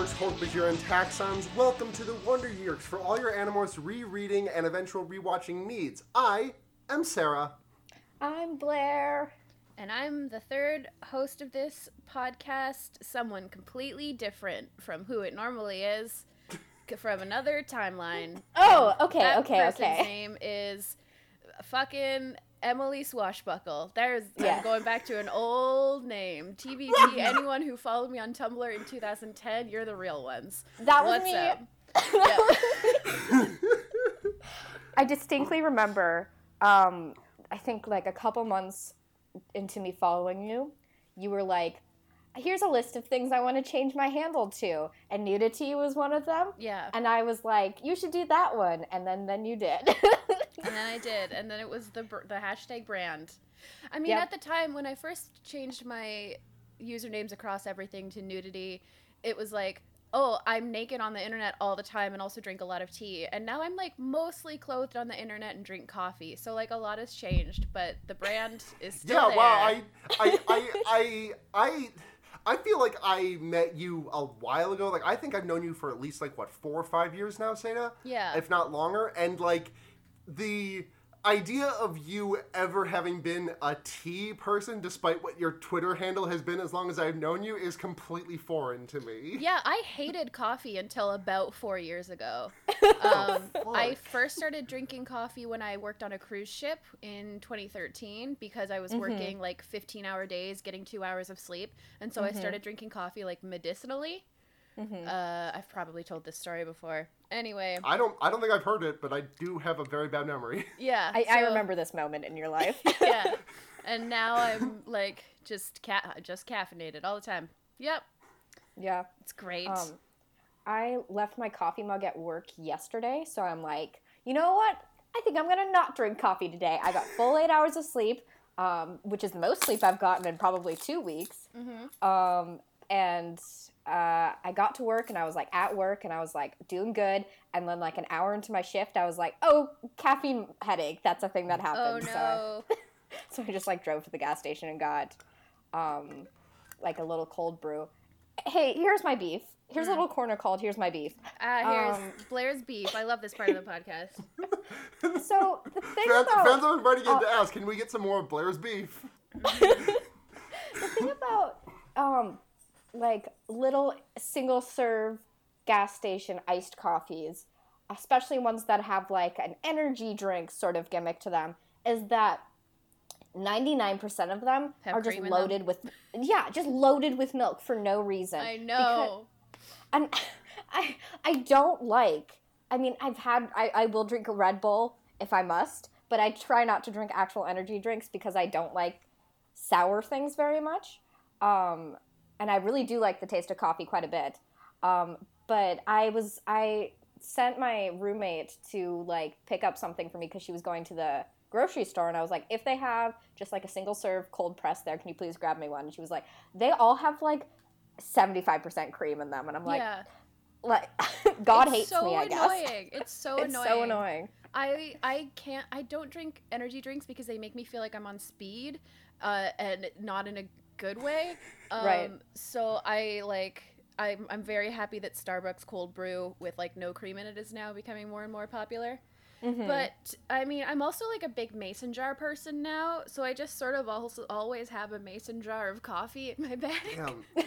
Yeerks, Yeerks, Hork and Taxxons. Welcome to the Wonder Years for all your Animorphs rereading and eventual rewatching needs. I am Sarah. I'm Blair. And I'm the third host of this podcast, someone completely different from who it normally is, from another timeline. Oh, okay, that okay, person's okay. name is fucking Emily Swashbuckle. There's Yeah. I'm going back to an old name. TBT. anyone who followed me on Tumblr in 2010, you're the real ones. That was What's me. up? I distinctly remember, um, I think like a couple months into me following you, you were like, here's a list of things I want to change my handle to. And nudity was one of them. Yeah. And I was like, you should do that one. And then, then you did. And then I did, and then it was the the hashtag brand. I mean, Yep. at the time when I first changed my usernames across everything to nudity, it was like, oh, I'm naked on the internet all the time and also drink a lot of tea. And now I'm like mostly clothed on the internet and drink coffee. So like a lot has changed, but the brand is still yeah, there. wow. I, I, I, I, I, I feel like I met you a while ago. Like, I think I've known you for at least like what four or five years now, Seda. Yeah. if not longer. And like the idea of you ever having been a tea person, despite what your Twitter handle has been as long as I've known you, is completely foreign to me. Yeah, I hated coffee until about four years ago. Um, I first started drinking coffee when I worked on a cruise ship in 2013 because I was working like 15 hour days, getting two hours of sleep. And so I started drinking coffee like medicinally. Uh, I've probably told this story before. Anyway, I don't. I don't think I've heard it, but I do have a very bad memory. yeah. I, I remember this moment in your life. Yeah. And now I'm like just ca- just caffeinated all the time. Yep. yeah. It's great. Um, I left my coffee mug at work yesterday, so I'm like, you know what? I think I'm gonna not drink coffee today. I got full eight hours of sleep, um, which is the most sleep I've gotten in probably two weeks. Mm-hmm. Um, and uh, I got to work and I was like at work and I was like doing good. And then like an hour into my shift, I was like, oh, caffeine headache. That's a thing that oh happens. So, no. so I just like drove to the gas station and got um, like a little cold brew. Hey, here's my beef. Here's a little corner called "Here's My Beef." Ah, here's Um, Blair's beef. I love this part of the podcast. So the thing fans, about fans have been writing in to uh, ask, can we get some more of Blair's beef? the thing about um like little single serve gas station iced coffees especially ones that have like an energy drink sort of gimmick to them is that 99% of them Have are just cream in them? loaded with yeah just loaded with milk for no reason I know. and I I don't like. I mean, I've had I, I will drink a Red Bull if I must, but I try not to drink actual energy drinks because I don't like sour things very much. Um, and I really do like the taste of coffee quite a bit. Um, but I was I sent my roommate to like pick up something for me because she was going to the grocery store and I was like, if they have just like a single serve cold press there, can you please grab me one? And she was like, they all have like 75% cream in them. And I'm like, yeah. like God It's hates so me, I guess. annoying. It's so It's annoying. It's so annoying. I I can't. I don't drink energy drinks because they make me feel like I'm on speed, uh, and not in a good way. Um, Right. So I like. I'm I'm very happy that Starbucks cold brew with like no cream in it is now becoming more and more popular. Mm-hmm. But I mean, I'm also like a big mason jar person now, so I just sort of also always have a mason jar of coffee in my bag. Damn.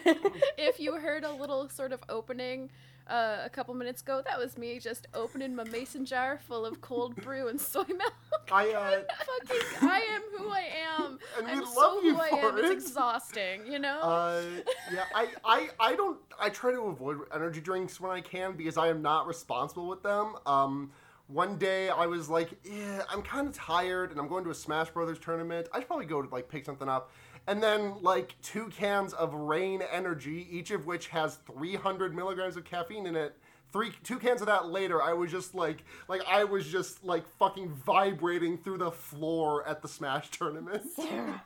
if you heard a little sort of opening uh, a couple minutes ago, that was me just opening my mason jar full of cold brew and soy milk. I, uh, Fucking, I am who I am. And we I'm love so you who I for am. It's exhausting, you know. Uh, yeah, I, I, I don't. I try to avoid energy drinks when I can because I am not responsible with them. Um, one day I was like, yeah, I'm kind of tired, and I'm going to a Smash Brothers tournament. I should probably go to like pick something up. And then like two cans of Reign Energy, each of which has 300 milligrams of caffeine in it. Three, two cans of that later, I was just like, like I was just like fucking vibrating through the floor at the Smash tournament. oh,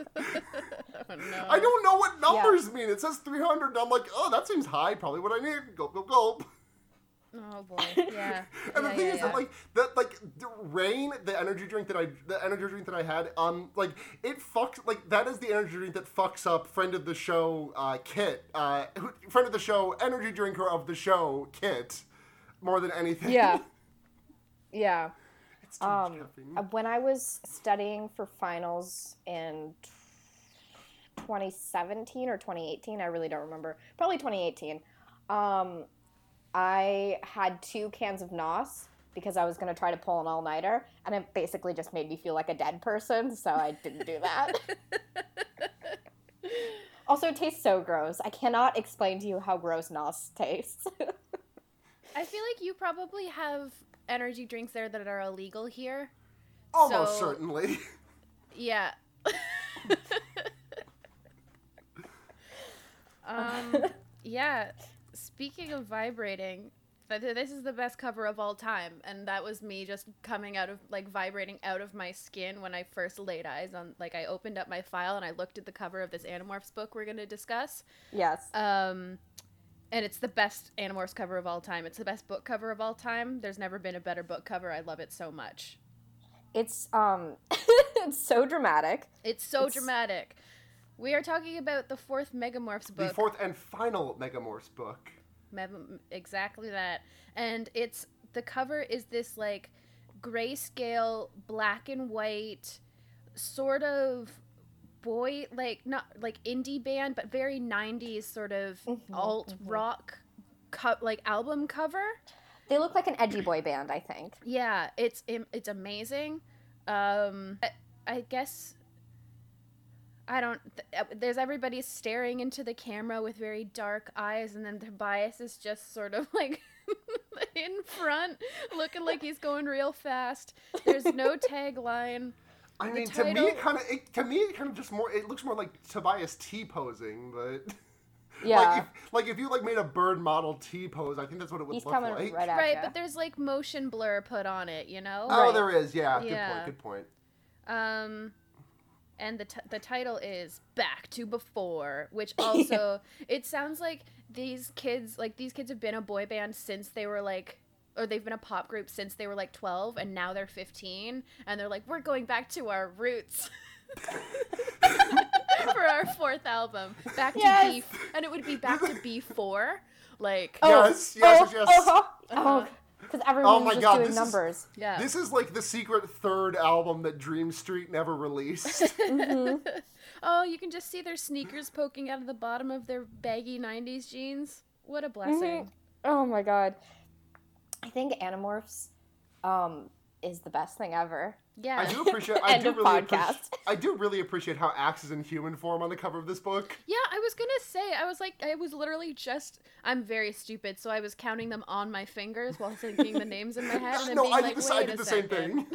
no. I don't know what numbers mean. It says 300, and I'm like, oh, that seems high. Probably what I need. Gulp, gulp, gulp. Oh boy. Yeah. And yeah, the thing yeah, is that like that like the Reign, the energy drink that I, the energy drink that I had, um, like it fucks, like that is the energy drink that fucks up friend of the show, uh, Kit, uh, who- friend of the show, energy drinker of the show, Kit, more than anything. Yeah. Yeah. it's too Um, caffeine. uh, when I was studying for finals in 2017 or 2018, I really don't remember. Probably 2018. Um, I had two cans of Nos because I was going to try to pull an all nighter, and it basically just made me feel like a dead person, so I didn't do that. also, it tastes so gross. I cannot explain to you how gross Nos tastes. I feel like you probably have energy drinks there that are illegal here. Almost so- certainly. Yeah. um, yeah. Speaking of vibrating, th- th- this is the best cover of all time, and that was me just coming out of like vibrating out of my skin when I first laid eyes on. Like I opened up my file and I looked at the cover of this Animorphs book we're gonna discuss. yes. Um, and it's the best Animorphs cover of all time. It's the best book cover of all time. There's never been a better book cover. I love it so much. It's um it's so dramatic. It's so It's- dramatic. We are talking about the fourth Megamorphs book. the fourth and final Megamorphs book. Exactly that. And it's the cover is this like grayscale black and white sort of boy like not like indie band but very 90s sort of Mhm, alt mhm. rock co- like album cover. They look like an edgy boy band, I think. Yeah, it's it's amazing. Um, I guess I don't. Th- uh, there's everybody staring into the camera with very dark eyes, and then Tobias is just sort of like in front, looking like he's going real fast. There's no tagline. I The mean, to me, it kind of, to me, it kind of just more. It looks more like Tobias T posing, but Yeah. like, if, like if you like made a bird model T pose, I think that's what it would He's look coming like. right at Right, but there's like motion blur put on it, you know. Oh, Right. there is. Yeah. Yeah. Good point. Good point. Um, and the t- the title is Back to Before, which also it sounds like these kids like these kids have been a boy band since they were like or they've been a pop group since they were like 12 and now they're 15 and they're like we're going back to our roots for our fourth album back to Yes. B and it would be back to B4 like Yes, yes, yes. Oh, Uh-huh. oh, because everyone my was just God, doing this is- numbers. yeah This is like the secret third album that Dream Street never released. Mhm. oh you can just see their sneakers poking out of the bottom of their baggy 90s jeans what a blessing Oh my god. I think Animorphs um, is the best thing ever. Yeah I do appreciate. I End do of really podcast. appreciate. I do really appreciate how Ax is in human form on the cover of this book. Yeah, I was gonna say, I was like, I was literally just, I'm very stupid, so I was counting them on my fingers while thinking the names in my head, and then no, being I like, did the, I did a the same thing.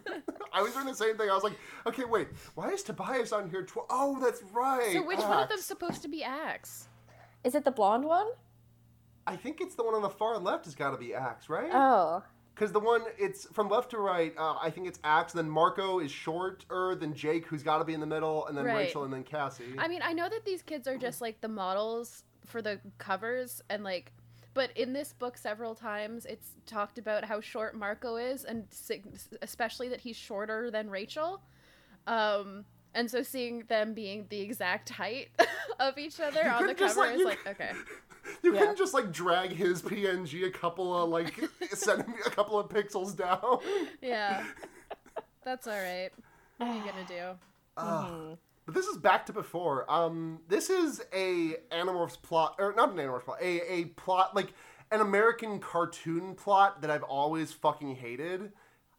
I was doing the same thing. I was like, okay, wait, why is Tobias on here? Tw- oh, that's right. So which one of them's supposed to be Ax? Is it the blonde one? I think it's the one on the far left has got to be Ax, right? Oh. Because the one it's from left to right. Uh, I think it's Ax. Then Marco is shorter than Jake, who's got to be in the middle, and then Right. Rachel, and then Cassie. I mean, I know that these kids are just like the models for the covers, and like, but in this book, several times it's talked about how short Marco is, and especially that he's shorter than Rachel. Um, and so seeing them being the exact height of each other on the cover like- is like, okay. You Yeah. couldn't just like drag his PNG a couple of like send me a couple of pixels down. Yeah. That's all right. What are you gonna do? Ugh. Mhm. But this is back to before. Um, this is a Animorphs plot, or not an Animorphs plot, a a plot like an American cartoon plot that I've always fucking hated.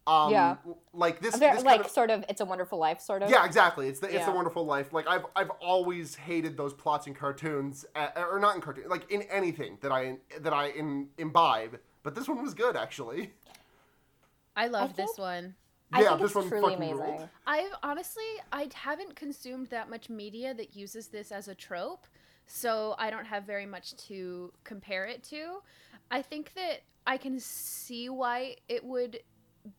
Um, Yeah. like this, A ver- this like kind of, sort of, it's a Wonderful Life, sort of. yeah, exactly. It's the it's the Yeah. Wonderful Life. Like I've I've always hated those plots in cartoons, uh, or not in cartoons, like in anything that I that I in, imbibe. But this one was good actually. I love this one. I yeah, think this it's one truly fucking amazing. ruled. I've honestly, I haven't consumed that much media that uses this as a trope, so I don't have very much to compare it to. I think that I can see why it would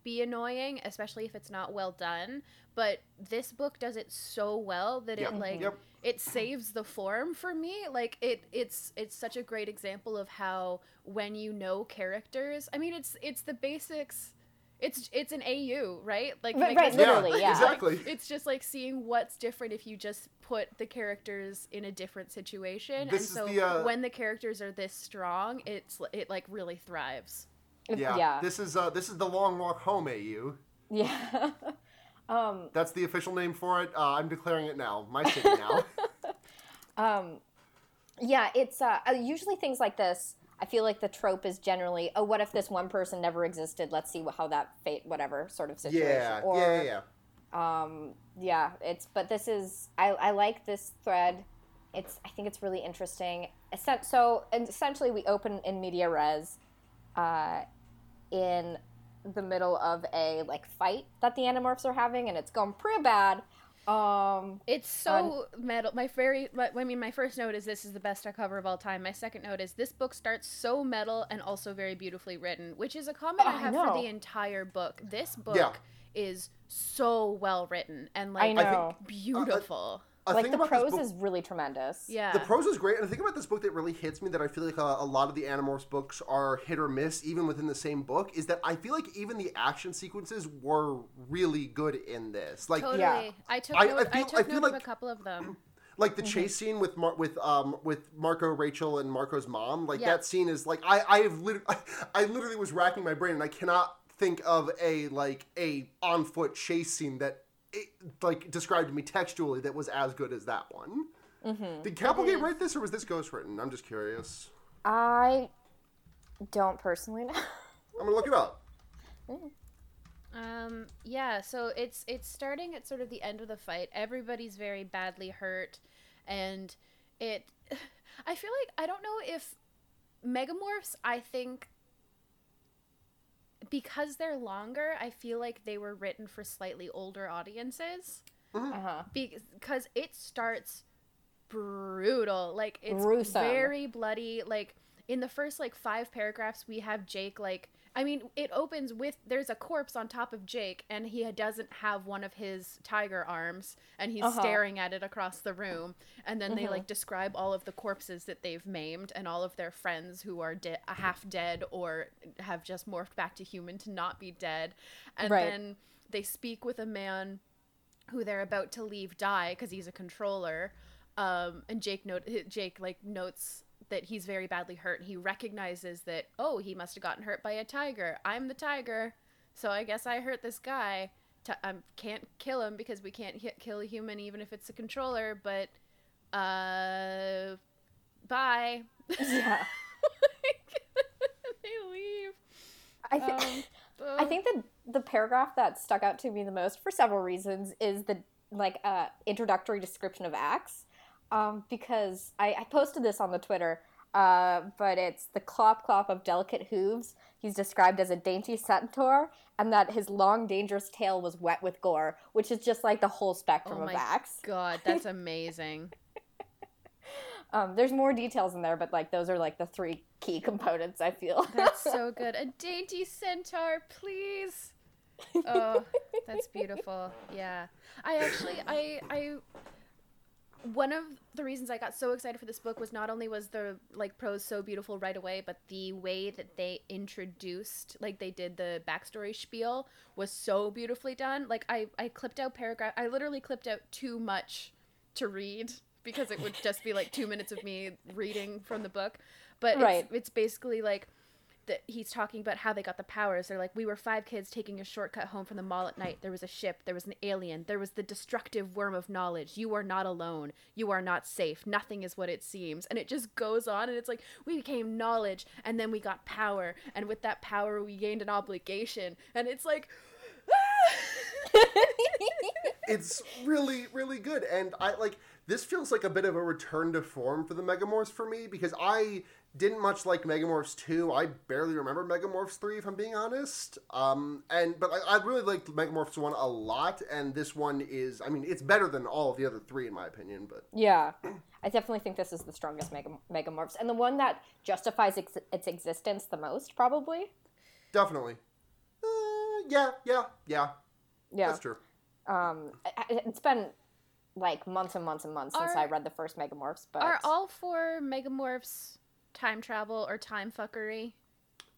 be annoying, especially if it's not well done. But this book does it so well that Yep. it like Yep. it saves the form for me. Like it, it's it's such a great example of how when you know characters. I mean, it's it's the basics it's it's an AU, right? Like, Right, like right, literally, yeah. exactly. It's just like seeing what's different if you just put the characters in a different situation. This is and so the, uh, when the characters are this strong, it's it like really thrives. Yeah. yeah, This is uh, this is the long walk home, AU. yeah. um, That's the official name for it. Uh, I'm declaring it now. My city now. um, yeah. It's uh, uh, usually things like this. I feel like the trope is generally, oh, what if this one person never existed? Let's see how that fate, whatever sort of situation. yeah, or, yeah, yeah, yeah. um yeah it's but this is i i like this thread it's i think it's really interesting so essentially we open in media res uh in the middle of a like fight that the animorphs are having and it's going pretty bad um It's so metal. My very, my, I mean, my first note is this is the best I cover of all time. My second note is this book starts so metal and also very beautifully written, which is a comment Oh, I I have know. for the entire book. This book Yeah. is so well written and i like know beautiful. A like thing the about prose book- is really tremendous yeah. The prose is great, and the thing about this book that really hits me that I feel like uh, a, a lot of the Animorphs books are hit or miss, even within the same book, is that I feel like even the action sequences were really good in this. Like, totally. Yeah. I took I- note, I I, feel- took I feel note of like- a couple of them. like the chase scene with Mar- with um with Marco, Rachel, and Marco's mom. Like Yeah. that scene is like I I have lit- I literally was racking my brain, and I cannot think of a like a on foot chase scene that. It, like described to me textually that was as good as that one. Mm-hmm. Did K.A. Applegate write this or was this ghost written? I'm just curious. i don't personally know I'm gonna look it up. Um, yeah, so it's it's starting at sort of the end of the fight. Everybody's very badly hurt, and it. I feel like I don't know if megamorphs. I think because they're longer, I feel like they were written for slightly older audiences uh-huh because it starts brutal. Like it's Gruesome. very bloody. Like in the first like five paragraphs, we have Jake like. I mean, it opens with there's a corpse on top of Jake, and he doesn't have one of his tiger arms, and he's Uh-huh. staring at it across the room. And then they Mhm. like describe all of the corpses that they've maimed, and all of their friends who are de- half dead or have just morphed back to human to not be dead. And Right. then they speak with a man who they're about to leave die because he's a controller. Um, and Jake note Jake like notes that he's very badly hurt. He recognizes that oh he must have gotten hurt by a tiger. I'm the tiger, so I guess I hurt this guy. T- I can't kill him because we can't hit, kill a human even if it's a controller. But uh, bye. yeah they leave. i think Um, I think that the paragraph that stuck out to me the most for several reasons is the like uh, introductory description of Ax, um, because I, I posted this on the Twitter, uh, but it's the clop clop of delicate hooves. He's described as a dainty centaur, and that his long dangerous tail was wet with gore, which is just like the whole spectrum Oh of Ax. God, that's amazing. Um, there's more details in there, but like those are like the three key components. I feel. That's so good. A dainty centaur, please. Oh, that's beautiful. Yeah. I actually I I one of the reasons I got so excited for this book was not only was the like prose so beautiful right away, but the way that they introduced like they did the backstory spiel was so beautifully done. Like I I clipped out paragraph I literally clipped out too much to read because it would just be like 2 minutes of me reading from the book. But Right. it's, it's basically like that he's talking about how they got the powers. They're like, we were five kids taking a shortcut home from the mall at night. There was a ship. There was an alien. There was the destructive worm of knowledge. You are not alone. You are not safe. Nothing is what it seems. And it just goes on. And it's like, we became knowledge. And then we got power. And with that power, we gained an obligation. And it's like, it's really really good and i like this feels like a bit of a return to form for the megamorphs for me because i didn't much like megamorphs 2 i barely remember megamorphs 3 if i'm being honest. Um and but I, I really liked megamorphs 1 a lot and this one is i mean it's better than all of the other three in my opinion but Yeah, I definitely think this is the strongest mega megamorphs and the one that justifies ex- its existence the most, probably. definitely. Uh, yeah yeah yeah. Yeah. that's true. Um, I- I- it's been like months and months and months since I read the first megamorphs, but are all four megamorphs time travel or time fuckery?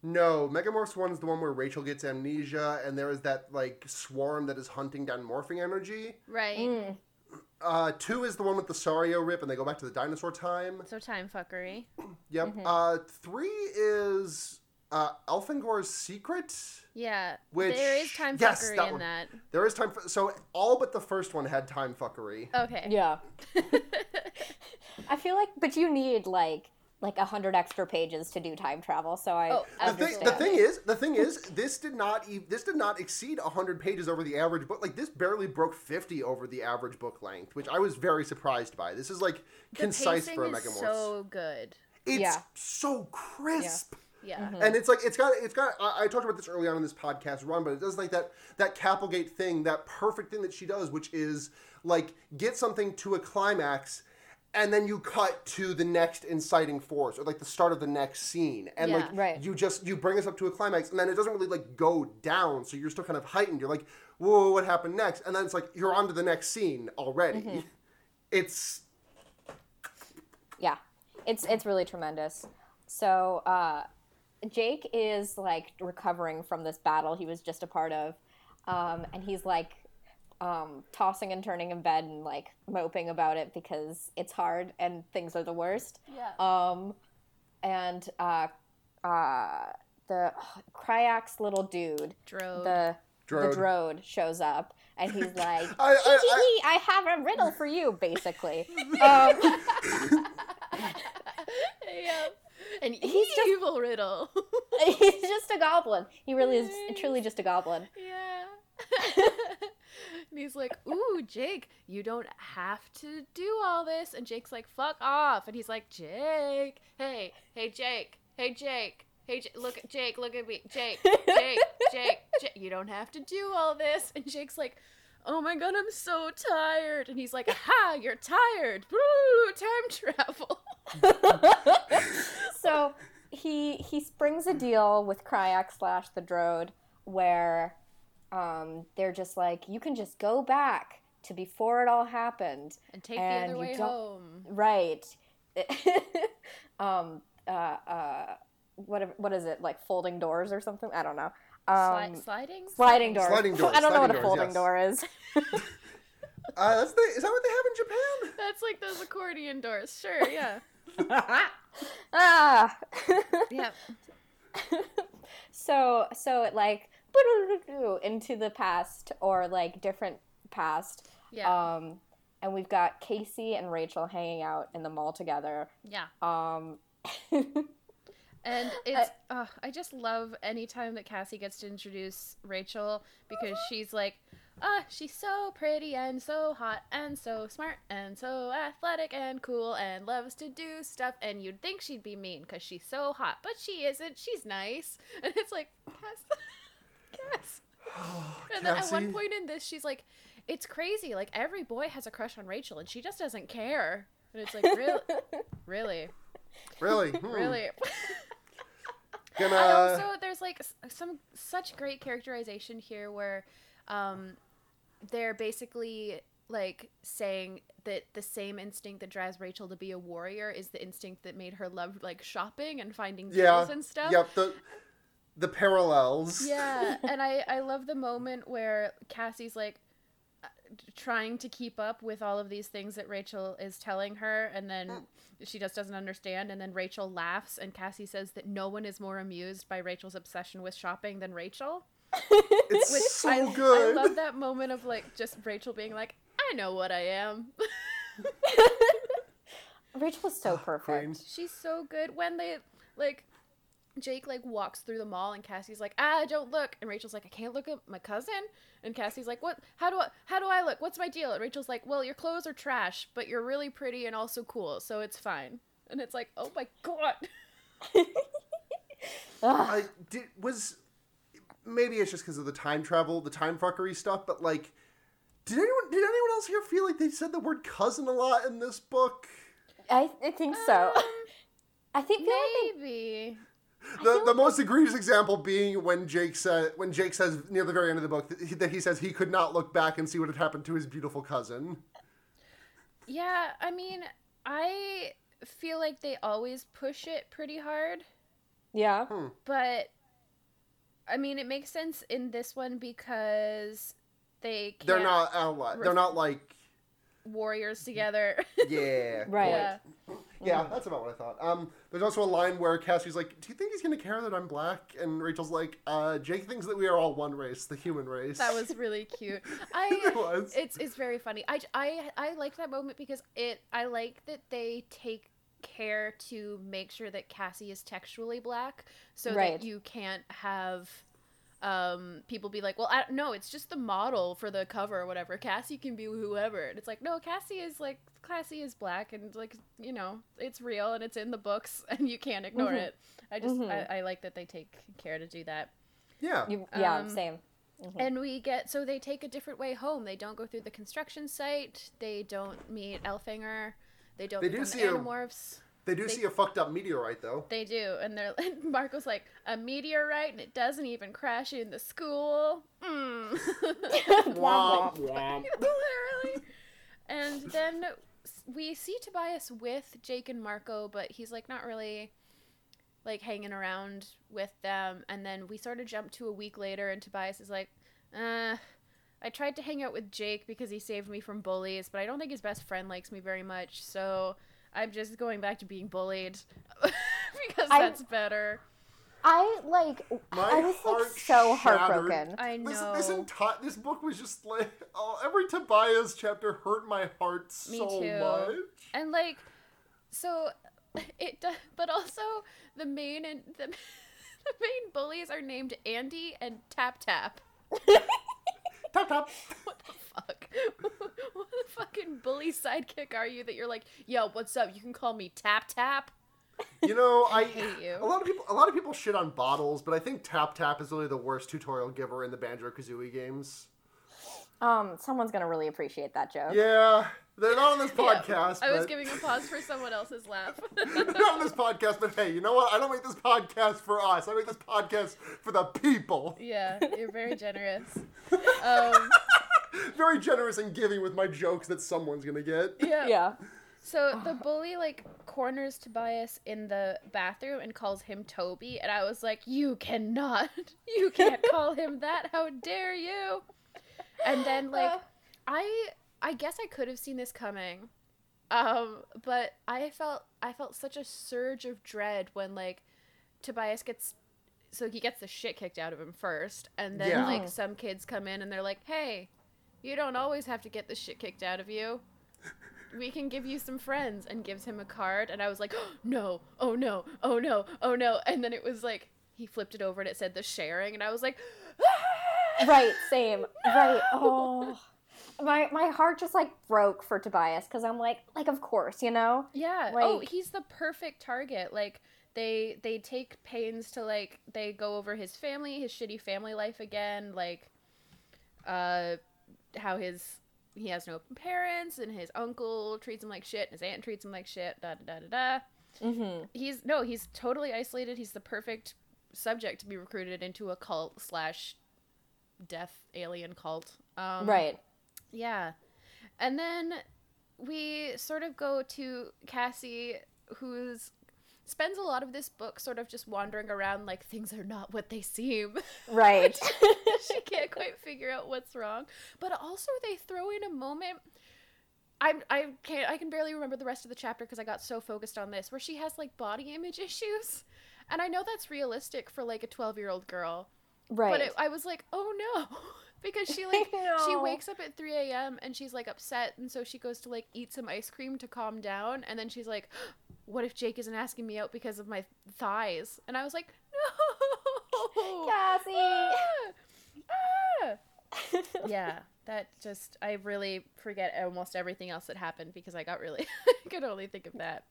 No, Megamorphs one's the one where Rachel gets amnesia, and there is that like swarm that is hunting down morphing energy. Right. Mm. Uh, two is the one with the Sario rip, and they go back to the dinosaur time. So time fuckery. Yep. Mm-hmm. Uh, three is uh, Elfangor's secret. Yeah. Which- there is time yes, fuckery that in one. that. There is time for so all but the first one had time fuckery. Okay. Yeah. I feel like, but you need like like a hundred extra pages to do time travel. So I Oh, The thing, understand. the thing is, the thing is, this did not e- this did not exceed hundred pages over the average book. Like this barely broke fifty over the average book length, which I was very surprised by. This is like The concise for a is so good. it's Yeah. so crisp. Yeah. Mm-hmm. And it's like it's got it's got. I, I talked about this early on in this podcast run, but it does like that that K.A. Applegate thing, that perfect thing that she does, which is like get something to a climax, and then you cut to the next inciting force or like the start of the next scene, and Yeah. like Right. you just you bring us up to a climax, and then it doesn't really like go down, so you're still kind of heightened. You're like, whoa, what happened next? And then it's like you're on to the next scene already. Mm-hmm. It's Yeah, it's it's really tremendous. So uh, Jake is like recovering from this battle he was just a part of, um, and he's like um, tossing and turning in bed and like moping about it because it's hard and things are the worst. Yeah. Um, and uh, uh, the Crayak's little dude, Drode. the Drode. the Drode shows up, and he's like, I- I- "Hee, hee, hee, I have a riddle for you," basically. um, yeah. An He's just- evil riddle. he's just a goblin. He really is truly just a goblin. yeah. And he's like, "Ooh, Jake, you don't have to do all this." And Jake's like, "Fuck off." And he's like, "Jake, hey, hey, Jake, hey, Jake." Hey, J- look at Jake, look at me. Jake, Jake, Jake, Jake, you don't have to do all this. And Jake's like, oh my god, I'm so tired. And he's like, aha, you're tired. Woo, time travel. so he he springs a deal with Crayak slash the Drode where um, they're just like, you can just go back to before it all happened. And take And the other you way don't- home. Right. um, uh, uh, what what is it like folding doors or something? I don't know. Sli- Um, sliding? sliding doors. Sliding doors, I don't know what sliding a doors, folding yes. door is. uh, that's the, is that what they have in Japan? That's like those accordion doors. Sure, yeah. ah. yeah. so so it like into the past or like different past. Yeah. Um, and we've got Cassie and Rachel hanging out in the mall together. yeah. Um, And it's, uh, I just love anytime that Cassie gets to introduce Rachel because she's like, ah, she's so pretty and so hot and so smart and so athletic and cool and loves to do stuff. And you'd think she'd be mean because she's so hot, but she isn't. She's nice. And it's like, Cass, Cass. And then at one point in this, she's like, it's crazy. Like, every boy has a crush on Rachel and she just doesn't care. And it's like, really? really? Really? Hmm. Really? Gonna, I also there's like some such great characterization here where um they're basically like saying that the same instinct that drives Rachel to be a warrior is the instinct that made her love like shopping and finding yeah. deals and stuff. Yep. The the parallels. Yeah, and I I love the moment where Cassie's like uh, trying to keep up with all of these things that Rachel is telling her and then she just doesn't understand and then Rachel laughs and Cassie says that no one is more amused by Rachel's obsession with shopping than Rachel. It's Which so I, good. I love that moment of like just Rachel being like, I know what I am. Rachel is so perfect. Queen. She's so good when they like Jake like walks through the mall and Cassie's like, "Ah, don't look." And Rachel's like, "I can't look at my cousin." And Cassie's like, "What? How do I how do I look? What's my deal?" And Rachel's like, "Well, your clothes are trash, but you're really pretty and also cool, so it's fine." And it's like, "Oh my god." I did was maybe it's just because of the time travel, the time fuckery stuff, but like, did anyone did anyone else here feel like they said the word cousin a lot in this book? I, I think so. Um, I think feel like they- Maybe. The, the most egregious example being when Jake said when Jake says near the very end of the book that he, that he says he could not look back and see what had happened to his beautiful cousin. Yeah, I mean, I feel like they always push it pretty hard. Yeah. but I mean, it makes sense in this one because they can't They're not ally. They're not like warriors together. yeah. Right. yeah. Yeah, that's about what I thought. Um, there's also a line where Cassie's like, "Do you think he's gonna care that I'm black?" And Rachel's like, "Uh, Jake thinks that we are all one race, the human race." That was really cute. it I was. it's it's very funny. I I I liked that moment because it I like that they take care to make sure that Cassie is textually black so Right. that you can't have um people be like well I, no it's just the model for the cover or whatever cassie can be whoever and it's like no cassie is like cassie is black and like you know it's real and it's in the books and you can't ignore Mhm. it i just Mhm. I, I like that they take care to do that yeah. You, yeah. Um, same. Mhm. and we get so they take a different way home. They don't go through the construction site. They don't meet Elfangor. They don't They do become see a- animorphs. They do they- see a fucked up meteorite though. They do, and they're Marco's like a meteorite, and it doesn't even crash in the school. Mm. Womp womp. Literally. And then we see Tobias with Jake and Marco, but he's like not really like hanging around with them. And then we sort of jump to a week later, and Tobias is like, uh, I tried to hang out with Jake because he saved me from bullies, but I don't think his best friend likes me very much, so I'm just going back to being bullied because I- that's better. I like. My I was heart like so shattered. heartbroken. I know. this entire this book was just like oh, every Tobias chapter hurt my heart Me so too. much. and like so it do- but also the main and the, the main bullies are named Andy and Tap Tap. Tap tap. What the fuck? what the fucking bully sidekick are you that you're like, yo, what's up? You can call me Tap Tap. You know, I, hate you. a lot of people a lot of people shit on bottles, but I think Tap Tap is really the worst tutorial giver in the Banjo Kazooie games. Um, someone's gonna really appreciate that joke. Yeah, they're not on this Yeah, podcast. I was but- giving a pause for someone else's laugh. They're not on this podcast, but hey, you know what? I don't make this podcast for us. I make this podcast for the people. yeah, you're very generous. Um, Very generous and giving with my jokes that someone's gonna get. yeah. Yeah. So the bully like corners Tobias in the bathroom and calls him Toby, and I was like, "You cannot, you can't call him that. How dare you?" And then like, I I guess I could have seen this coming, um, but I felt I felt such a surge of dread when like Tobias gets. So he gets the shit kicked out of him first, and then Yeah. like some kids come in and they're like, "Hey, you don't always have to get the shit kicked out of you." we can give you some friends and gives him a card and i was like oh, no oh no oh no oh no and then it was like he flipped it over and it said the sharing and i was like Right. Same. Right. Oh. My my heart just like broke for Tobias because I'm like like of course you know yeah oh he's the perfect target like they they take pains to like they go over his family his shitty family life again like uh how his he has no parents and his uncle treats him like shit and his aunt treats him like shit da da da da da Mm-hmm. he's no he's totally isolated he's the perfect subject to be recruited into a cult slash death alien cult um, right. yeah and then we sort of go to cassie who's spends a lot of this book sort of just wandering around like things are not what they seem Right. she can't quite figure out what's wrong. But also they throw in a moment I'm I can't I can barely remember the rest of the chapter because I got so focused on this where she has like body image issues. And I know that's realistic for like a 12-year-old girl. right. But it, I was like, "Oh no." Because she like she wakes up at 3 a.m. and she's like upset and so she goes to like eat some ice cream to calm down and then she's like what if Jake isn't asking me out because of my thighs? And I was like, no. Cassie. Ah! Ah! yeah, that just I really forget almost everything else that happened because I got really I could only think of that.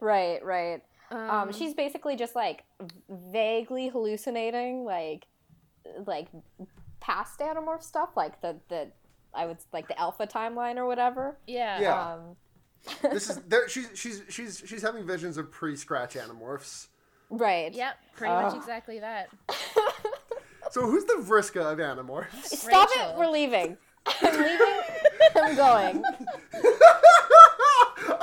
right. Right. Um, Um, she's basically just like vaguely hallucinating, like like past Animorph stuff, like the the I would like the Alpha timeline or whatever. yeah. Yeah. Um, This is there. She's she's she's she's having visions of pre-scratch animorphs. right. Yep, pretty much exactly that. So who's the Vriska of animorphs? Stop Rachel. it. We're leaving. I'm leaving. I'm going.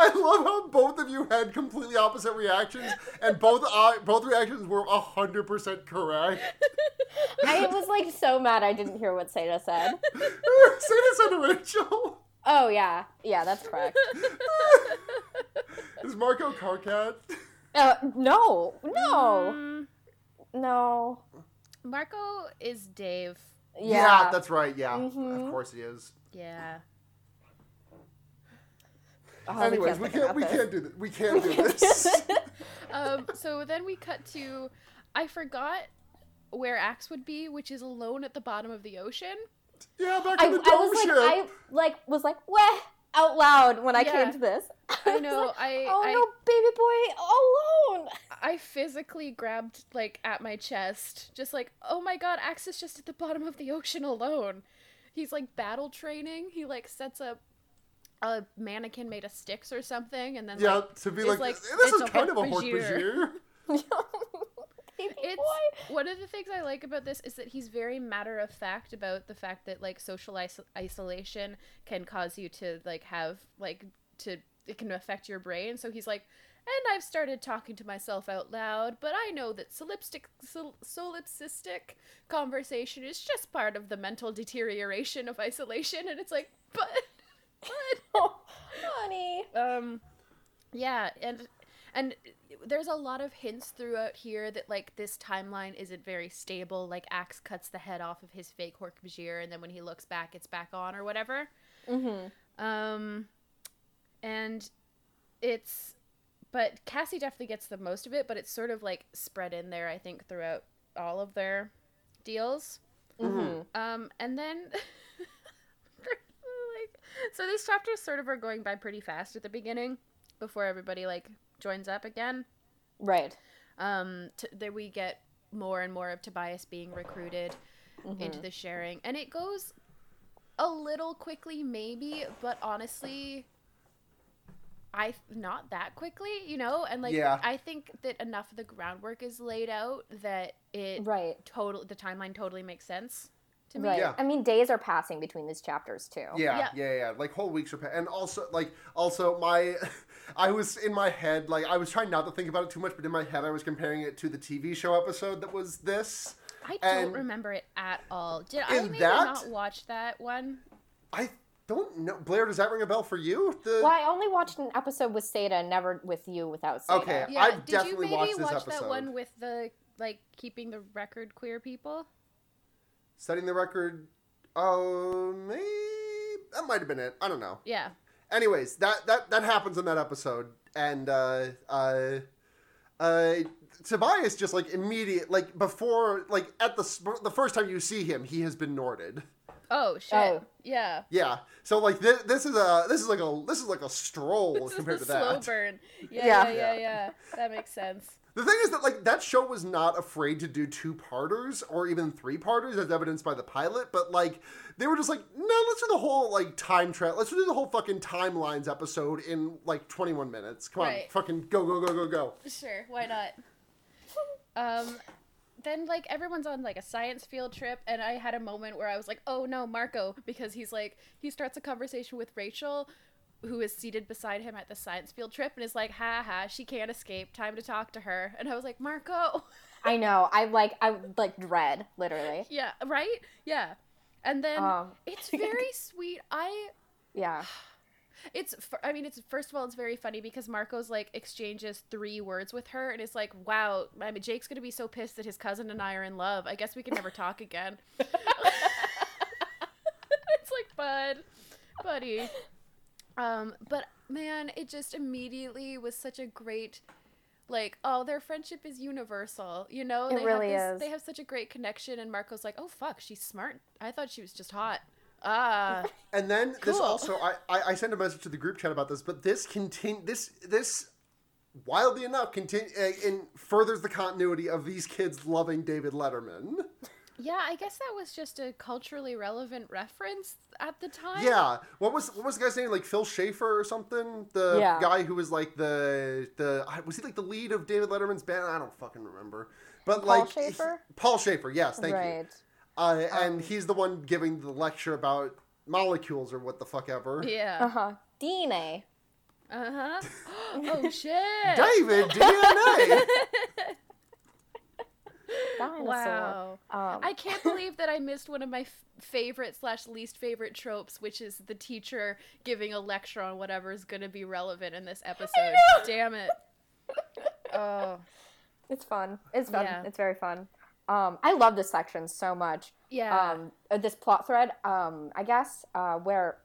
I love how both of you had completely opposite reactions, and both uh, both reactions were hundred percent correct. I was like so mad I didn't hear what Seda said. Say said on Rachel. Oh yeah, yeah, that's correct. Is Marco Karkat? Uh, no, no, Mm, no. Marco is Dave. Yeah, that's right. Yeah, Mhm. of course he is. Yeah. Oh, Anyways, we think can't about we can't do this. We can't do this. Um, so then we cut to I forgot where Ax would be, which is alone at the bottom of the ocean. yeah, back I, in the I dome was like. I like was like, what? out loud when I Yeah. came to this. I was know. like, I oh I, no, baby boy, alone. I physically grabbed like at my chest, just like, oh my god, Ax is just at the bottom of the ocean alone. He's like battle training. He like sets up a mannequin made of sticks or something, and then yeah, like to be it's like, like, this it's is a kind of a Hork Hork Bajir." Bajir. baby it's boy. one of the things I like about this is that he's very matter of fact about the fact that like social iso- isolation can cause you to like have like to it can affect your brain. So he's like, and I've started talking to myself out loud, but I know that solipstic sol- solipsistic conversation is just part of the mental deterioration of isolation. And it's like, but Oh, honey. um yeah and and there's a lot of hints throughout here that like this timeline isn't very stable like axe cuts the head off of his fake hork bajir and then when he looks back it's back on or whatever Mm-hmm. um and it's but cassie definitely gets the most of it but it's sort of like spread in there i think throughout all of their deals Mm-hmm. um, and then so these chapters sort of are going by pretty fast at the beginning before everybody like joins up again. Right. Um, t- there we get more and more of Tobias being recruited Mm-hmm. into the sharing, and it goes a little quickly, maybe, but honestly. I not that quickly, you know, and like Yeah. I think that enough of the groundwork is laid out that it Right. total the timeline totally makes sense to me. Right. Yeah. I mean, days are passing between these chapters too. Yeah, Yeah. yeah, yeah, Like whole weeks are, pa- and also like also my, I was in my head like I was trying not to think about it too much, but in my head I was comparing it to the TV show episode that was this. I don't remember it at all. Did I in maybe that- not watch that one? I don't know. Blair, does that ring a bell for you? The Well, I only watched an episode with Seda, never with you without Seda. Okay. Yeah, I've did you definitely maybe watched this watch episode. that one with the like keeping the record queer people? Setting the record. Oh, maybe that might have been it. I don't know. Yeah. anyways, that that that happens in that episode, and uh, uh, uh, Tobias just like immediate, like before, like at the sp- the first time you see him, he has been Norded. Oh shit. Oh. Yeah. Yeah, so like this, this is a this is like a this is like a stroll This compared is to the slow that. burn. Yeah, Yeah. yeah, yeah, yeah. That makes sense. The thing is that like that show was not afraid to do two parters or even three parters, as evidenced by the pilot. But like they were just like, no, let's do the whole like time travel. Let's do the whole fucking timelines episode in like 21 minutes. Come on, fucking go go go go go. Sure, why not? um then like everyone's on like a science field trip and I had a moment where I was like, "Oh no, Marco," because he's like he starts a conversation with Rachel who is seated beside him at the science field trip and is like, "Ha ha, she can't escape. Time to talk to her." And I was like, "Marco." I know. I like. I like dread literally. yeah, right? Yeah. And then Um. it's very sweet. I Yeah. It's, I mean, it's first of all, it's very funny because Marco's like exchanges three words with her, and it's like, wow, I mean, Jake's gonna be so pissed that his cousin and I are in love. I guess we can never talk again. it's like, bud, buddy. Um, but man, it just immediately was such a great, like, oh, their friendship is universal. You know, It they really have this, is. They have such a great connection, and Marco's like, oh fuck, she's smart. I thought she was just hot. Ah. And then this also, I, I I sent a message to the group chat about this, but this continue this this wildly enough continue uh, in furthers the continuity of these kids loving David Letterman. Yeah, I guess that was just a culturally relevant reference at the time. Yeah, what was what was the guy's name? Like Phil Shaffer or something? The Yeah. guy who was like the the was he like the lead of David Letterman's band? I don't fucking remember. But Paul like Shaffer? he- Paul Shaffer, yes, thank you. right. Uh, and he's the one giving the lecture about molecules or what the fuck ever. Yeah. Uh huh. DNA. Uh huh. oh shit. David DNA. Dinosaur. Wow. Um, I can't believe that I missed one of my f- favorite slash least favorite tropes, which is the teacher giving a lecture on whatever is going to be relevant in this episode. Damn it. Oh. It's fun. It's fun. Yeah. It's very fun. Um, I love this section so much. Yeah. Um, uh, this plot thread, um, I guess, uh, where,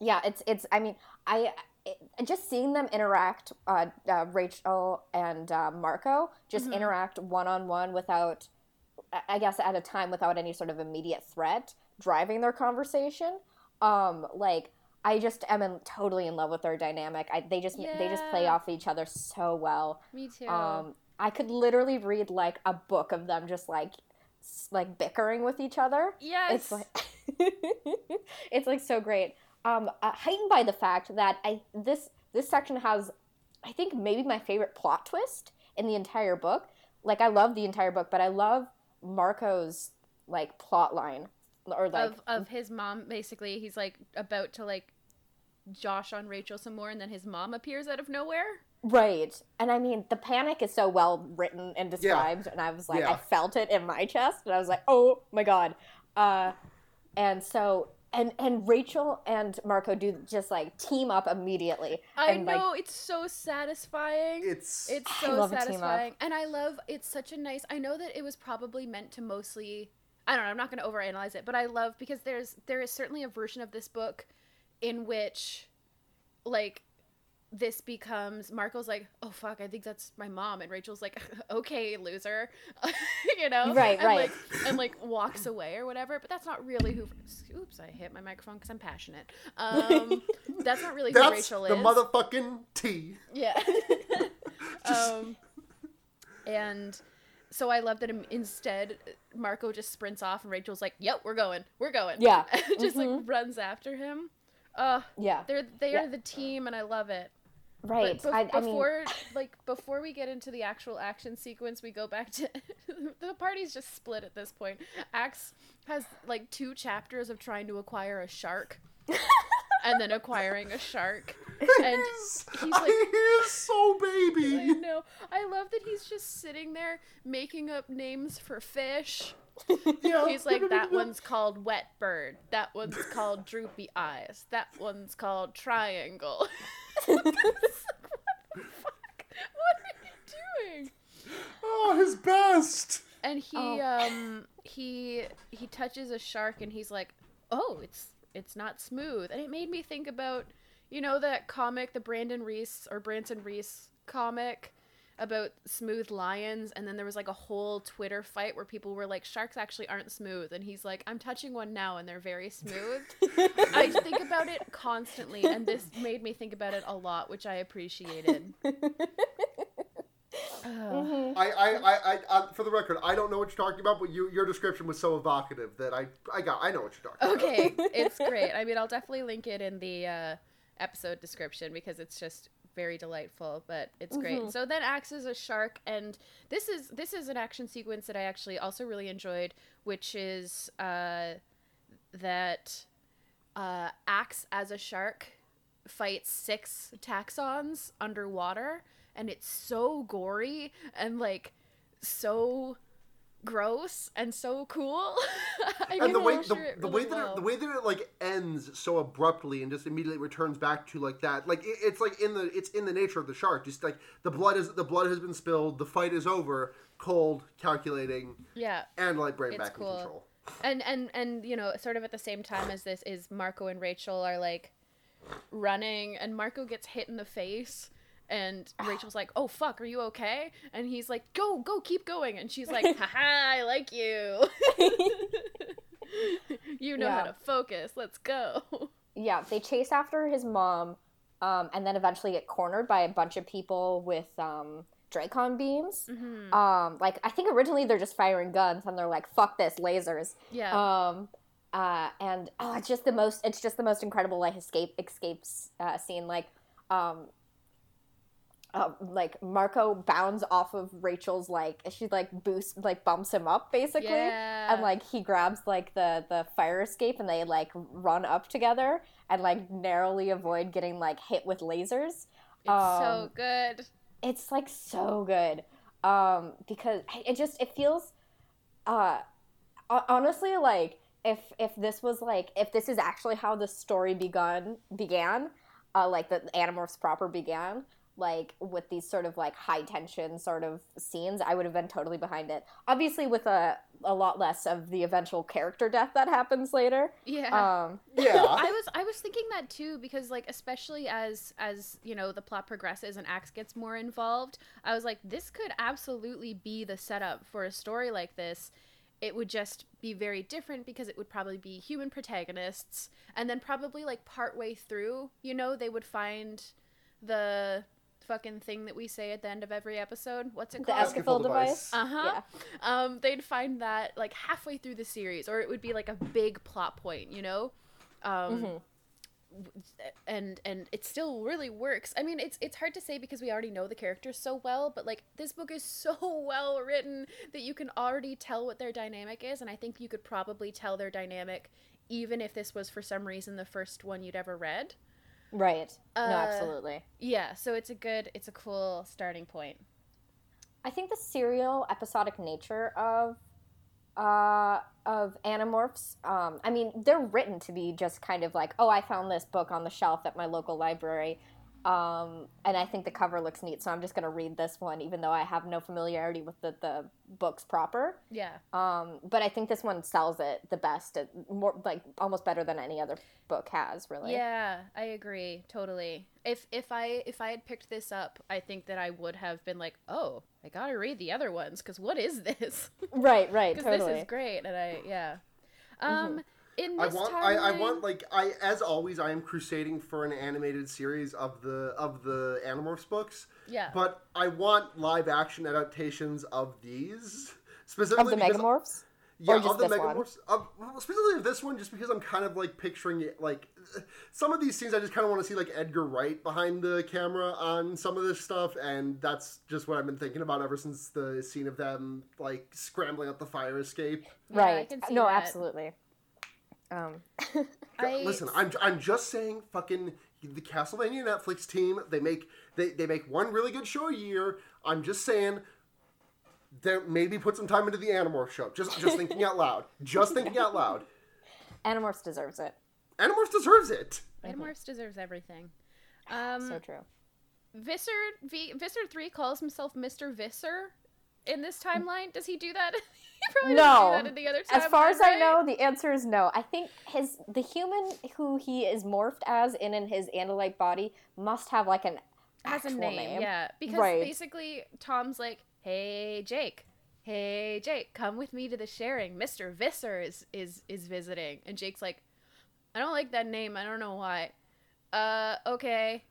yeah, it's it's. I mean, I it, just seeing them interact, uh, uh, Rachel and uh, Marco just Mhm. interact one on one without, I- guess, at a time without any sort of immediate threat driving their conversation. Um, like. I just am in, totally in love with their dynamic. I, they just they just play off each other so well. Me too. Um, I could literally read like a book of them just like like bickering with each other. yes. It's like it's like so great. Um, uh, heightened by the fact that I this this section has, I think maybe my favorite plot twist in the entire book. Like I love the entire book, but I love Marco's like plot line or like of of his mom basically he's like about to like josh on rachel some more and then his mom appears out of nowhere Right. And I mean, the panic is so well written and described, and I was like, I felt it in my chest, and I was like, oh my god. Uh, and so, and and Rachel and Marco do just like team up immediately. i and, know Like, it's so satisfying It's it's I so love a team up. satisfying and i love it's such a nice i know that it was probably meant to mostly i don't know i'm not going to overanalyze it but i love because there's there is certainly a version of this book in which like this becomes Marco's like, oh fuck, I think that's my mom, and Rachel's like, okay, loser, you know, Right, and, right. like, and like walks away or whatever. But that's not really who. Oops, I hit my microphone because I'm passionate. Um, that's not really who that's Rachel the is. motherfucking T. Yeah. um, and so I love that instead Marco just sprints off and Rachel's like, "Yep, we're going, we're going." Yeah. just like Mhm. runs after him. Uh, yeah, they're they Yeah. are the team, and I love it. Right. But bef- I, I mean, before like before we get into the actual action sequence, we go back to the party's just split at this point. Ax has like two chapters of trying to acquire a shark. and then acquiring a shark. And He's, he's like- he is so baby. I know. I love that he's just sitting there making up names for fish. Yeah. He's like, that one's called Wet Bird. That one's called Droopy Eyes. That one's called Triangle. Like, what the fuck? What are you doing? Oh, his best. And he Oh. um he he touches a shark and he's like, "Oh, it's it's not smooth." And it made me think about you know that comic, the Brandon Reese or Branson Reese comic about smooth lions and then there was like a whole Twitter fight where people were like sharks actually aren't smooth and he's like I'm touching one now and they're very smooth. I think about it constantly and this made me think about it a lot, which I appreciated. Ugh. Mhm. I, I, I, I, I, for the record, I don't know what you're talking about, but you, your description was so evocative that I, I got, I know what you're talking about. Okay, it's great. I mean, I'll definitely link it in the uh, episode description because it's just very delightful. But it's great. Mhm. So then Ax as a shark, and this is this is an action sequence that I actually also really enjoyed, which is uh, that uh, Ax as a shark fights six Taxxons underwater, and it's so gory and like so gross and so cool. I And the way, the, it the way that well. it, the way that it like ends so abruptly and just immediately returns back to like that, like it, it's like in the, it's in the nature of the shark. Just like the blood is, the blood has been spilled, the fight is over, cold, calculating, yeah. and like brain It's back cool. in control. and and and you know sort of at the same time as this is marco and rachel are like running and marco gets hit in the face and rachel's like oh fuck are you okay and he's like go go keep going and she's like haha i like you you know how to focus let's go yeah, they chase after his mom, um, and then eventually get cornered by a bunch of people with um, Dracon beams. Mhm. Um, like I think originally they're just firing guns, and they're like, "Fuck this, lasers." yeah Um, uh, and oh, it's just the most. It's just the most incredible like escape escapes uh, scene. Like, um, uh, like Marco bounds off of Rachel's like she like boosts like bumps him up basically Yeah. and like he grabs like the the fire escape and they like run up together and like narrowly avoid getting like hit with lasers It's so um, good. it's like so good um because it just it feels uh honestly like if if this was like if this is actually how the story begun began uh like the animorphs proper began like with these sort of like high tension sort of scenes i would have been totally behind it obviously with a a lot less of the eventual character death that happens later Yeah. um Yeah. I was I was thinking that too because like especially as as you know the plot progresses and Ax gets more involved, I was like this could absolutely be the setup for a story like this. It would just be very different because it would probably be human protagonists and then probably like partway through, you know, they would find the fucking thing that we say at the end of every episode. What's it the called? Escafil escafil device, device. Uh-huh. yeah um, they'd find that like halfway through the series, or it would be like a big plot point, you know. Um, Mhm. And and it still really works. I mean, it's it's hard to say because we already know the characters so well, but like this book is so well written that you can already tell what their dynamic is, and I think you could probably tell their dynamic even if this was for some reason the first one you'd ever read. Right. No Uh, absolutely. Yeah, so it's a good, it's a cool starting point. I think the serial episodic nature of uh of animorphs um i mean they're written to be just kind of like oh i found this book on the shelf at my local library um and i think the cover looks neat so i'm just going to read this one even though i have no familiarity with the, the books proper Yeah. um but i think this one sells it the best it, more like almost better than any other book has really Yeah, I agree totally. If if I if I had picked this up, I think that I would have been like, "Oh, I got to read the other ones cuz what is this?" right right totally this is great and I yeah. Um in I this want I, I want like I as always I am crusading for an animated series of the of the Animorphs books. Yeah. But I want live action adaptations of these of specifically the because megamorphs yeah, Or just of the this one? Megamorphs. Of, specifically of this one, just because I'm kind of like picturing it. Like some of these scenes, I just kind of want to see like Edgar Wright behind the camera on some of this stuff, and that's just what I've been thinking about ever since the scene of them like scrambling up the fire escape. Yeah, I right can see no that. absolutely um I Listen, I'm, I'm just saying, fucking the Castlevania Netflix team. They make they, they make one really good show a year. I'm just saying. They maybe put some time into the Animorph show. Just just thinking out loud. Just thinking out loud. animorphs deserves it Animorphs deserves it. Animorphs deserves everything. Um so true Visser v Visser 3 calls himself Mr. Visser in this timeline. Does he do that? he probably doesn't No. do that the other timeline. As far as I know, the answer is no. I think his the human who he is morphed as in in his Andalite body must have like an has a actual name, yeah. Because Right. basically, Tom's like, "Hey, Jake, hey, Jake, come with me to the sharing. Mister Visser is is is visiting." And Jake's like, "I don't like that name. I don't know why." Uh, okay,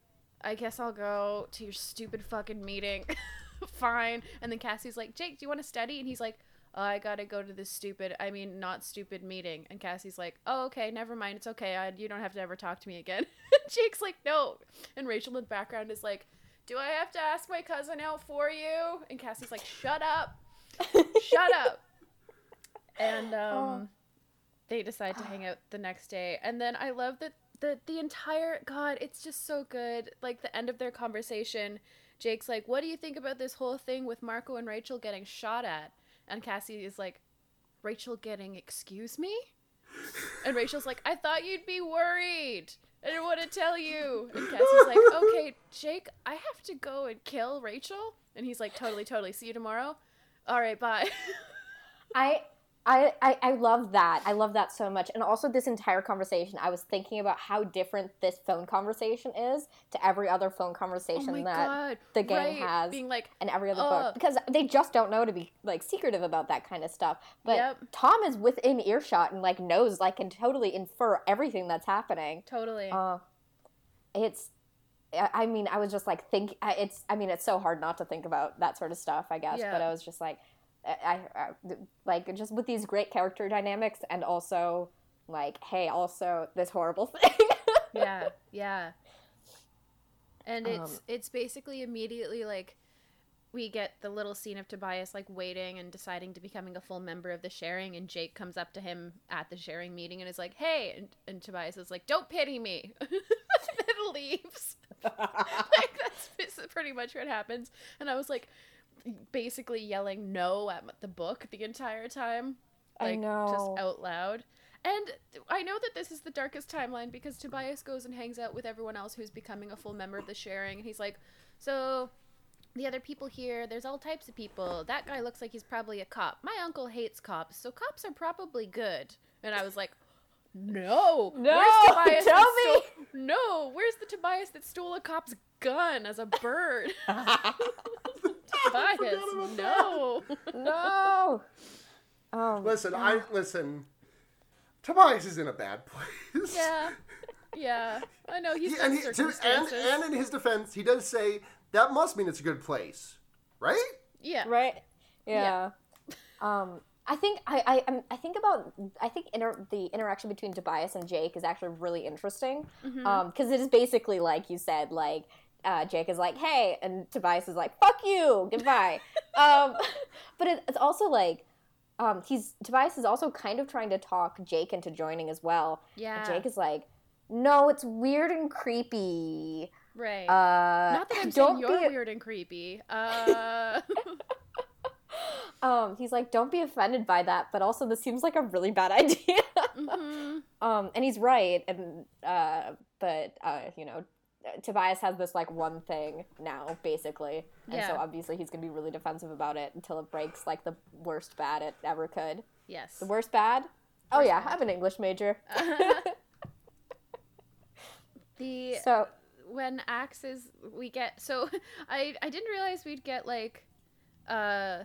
I guess I'll go to your stupid fucking meeting. Fine. And then Cassie's like, "Jake, do you want to study?" And he's like. "Oh, I gotta go to this stupid, I mean, not stupid meeting. And Cassie's like, oh, okay, never mind. It's okay. I, you don't have to ever talk to me again. Jake's like, no. And Rachel in the background is like, do I have to ask my cousin out for you? And Cassie's like, shut up. Shut up. And um, Oh. they decide to hang out the next day. And then I love that the, the entire, God, it's just so good. Like the end of their conversation, Jake's like, what do you think about this whole thing with Marco and Rachel getting shot at? And Cassie is like, Rachel getting, excuse me? And Rachel's like, I thought you'd be worried. I didn't want to tell you. And Cassie's like, okay, Jake, I have to go and kill Rachel. And he's like, totally, totally. See you tomorrow. All right, bye. I, I I I love that. I love that so much. And also this entire conversation, I was thinking about how different this phone conversation is to every other phone oh conversation my that god. the gang right. has Being like, and every other Uh, book because they just don't know to be like secretive about that kind of stuff. But Yep. Tom is within earshot and like knows like can totally infer everything that's happening. totally. Uh, it's, I I mean, I was just like think. It's, I mean, it's so hard not to think about that sort of stuff, I guess. Yeah. But I was just like, I, I, like just with these great character dynamics and also like, hey, also this horrible thing. yeah, yeah. And it's Um, it's basically immediately like we get the little scene of Tobias like waiting and deciding to becoming a full member of the sharing and Jake comes up to him at the sharing meeting and is like, "Hey." And, and Tobias is like, "Don't pity me." and then leaves. like that's pretty much what happens. And I was like basically yelling no at the book the entire time. I know. just out loud. And I know that this is the darkest timeline because Tobias goes and hangs out with everyone else who's becoming a full member of the sharing and he's like, "So the other people here, there's all types of people. That guy looks like he's probably a cop. My uncle hates cops, so cops are probably good." And I was like, "No. No, Where's Tobias that Toby! stole- No, where's the Tobias that stole a cop's gun as a bird?" Tobias, no. no. Um, Listen, I listen. Tobias is in a bad place. Yeah. Yeah. I know he's He- and, he, to, and, and in his defense, he does say that must mean it's a good place, right? yeah. right? Yeah. Um, I think I I, I'm- think about I think inter- the interaction between Tobias and Jake is actually really interesting because it is basically like you said, like uh, Jake is like, "Hey," and Tobias is like, "Fuck you, goodbye." um, but it, it's also like. Um, he's Tobias is also kind of trying to talk Jake into joining as well. Yeah. And Jake is like, "No, it's weird and creepy." Right. Uh, Not that I'm don't saying you're weird and creepy. Uh, Um, he's like, don't be offended by that, but also this seems like a really bad idea. mhm. um, and he's right, and uh, but uh, you know, Tobias has this like one thing now, basically, and so obviously he's gonna be really defensive about it until it breaks like the worst bad it ever could. Yes. The worst bad. Oh yeah, bad. I'm an English major. the so when Ax is we get so I I didn't realize we'd get like uh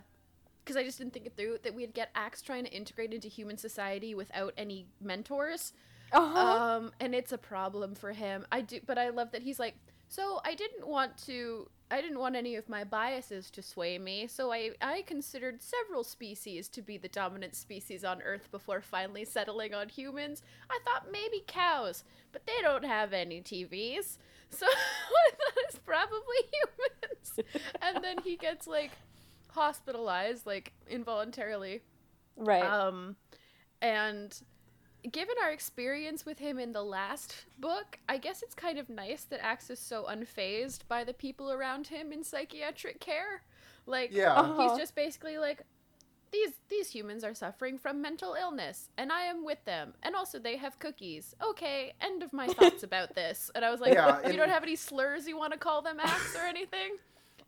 because I just didn't think it through that we'd get Ax trying to integrate into human society without any mentors. Uh-huh. um and it's a problem for him i do but i love that he's like so i didn't want to i didn't want any of my biases to sway me so i i considered several species to be the dominant species on earth before finally settling on humans i thought maybe cows but they don't have any tvs so i thought it's probably humans and then he gets like hospitalized like involuntarily right. um, and given our experience with him in the last book, I guess it's kind of nice that Ax is so unfazed by the people around him in psychiatric care. Like, Yeah. Uh-huh. he's just basically like, these these humans are suffering from mental illness, and I am with them. And also, they have cookies. Okay, end of my thoughts about this. And I was like, Yeah, you in- don't have any slurs you want to call them, Ax, or anything?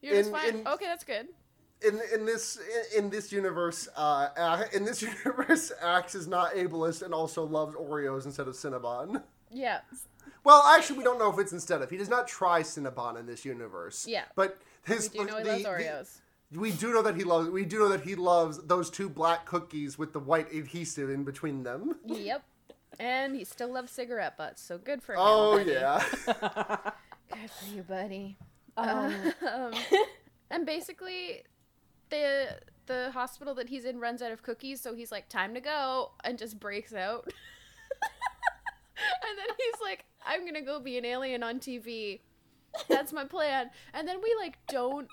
You're just fine. in- okay, that's good. In in this in this universe, uh, uh, in this universe, Ax is not ableist and also loves Oreos instead of Cinnabon. Yeah. Well, actually, we don't know if it's instead of. He does not try Cinnabon in this universe. Yeah. but his We do know he the- loves the- Oreos. we do know that he loves. We do know that he loves those two black cookies with the white adhesive in between them. Yep. And he still loves cigarette butts, so good for him. Oh buddy. yeah. Good for you, buddy. Um, Um, and basically, the the hospital that he's in runs out of cookies, so he's like, "Time to go," and just breaks out. and then he's like, "I'm gonna go be an alien on TV." That's my plan. And then we like don't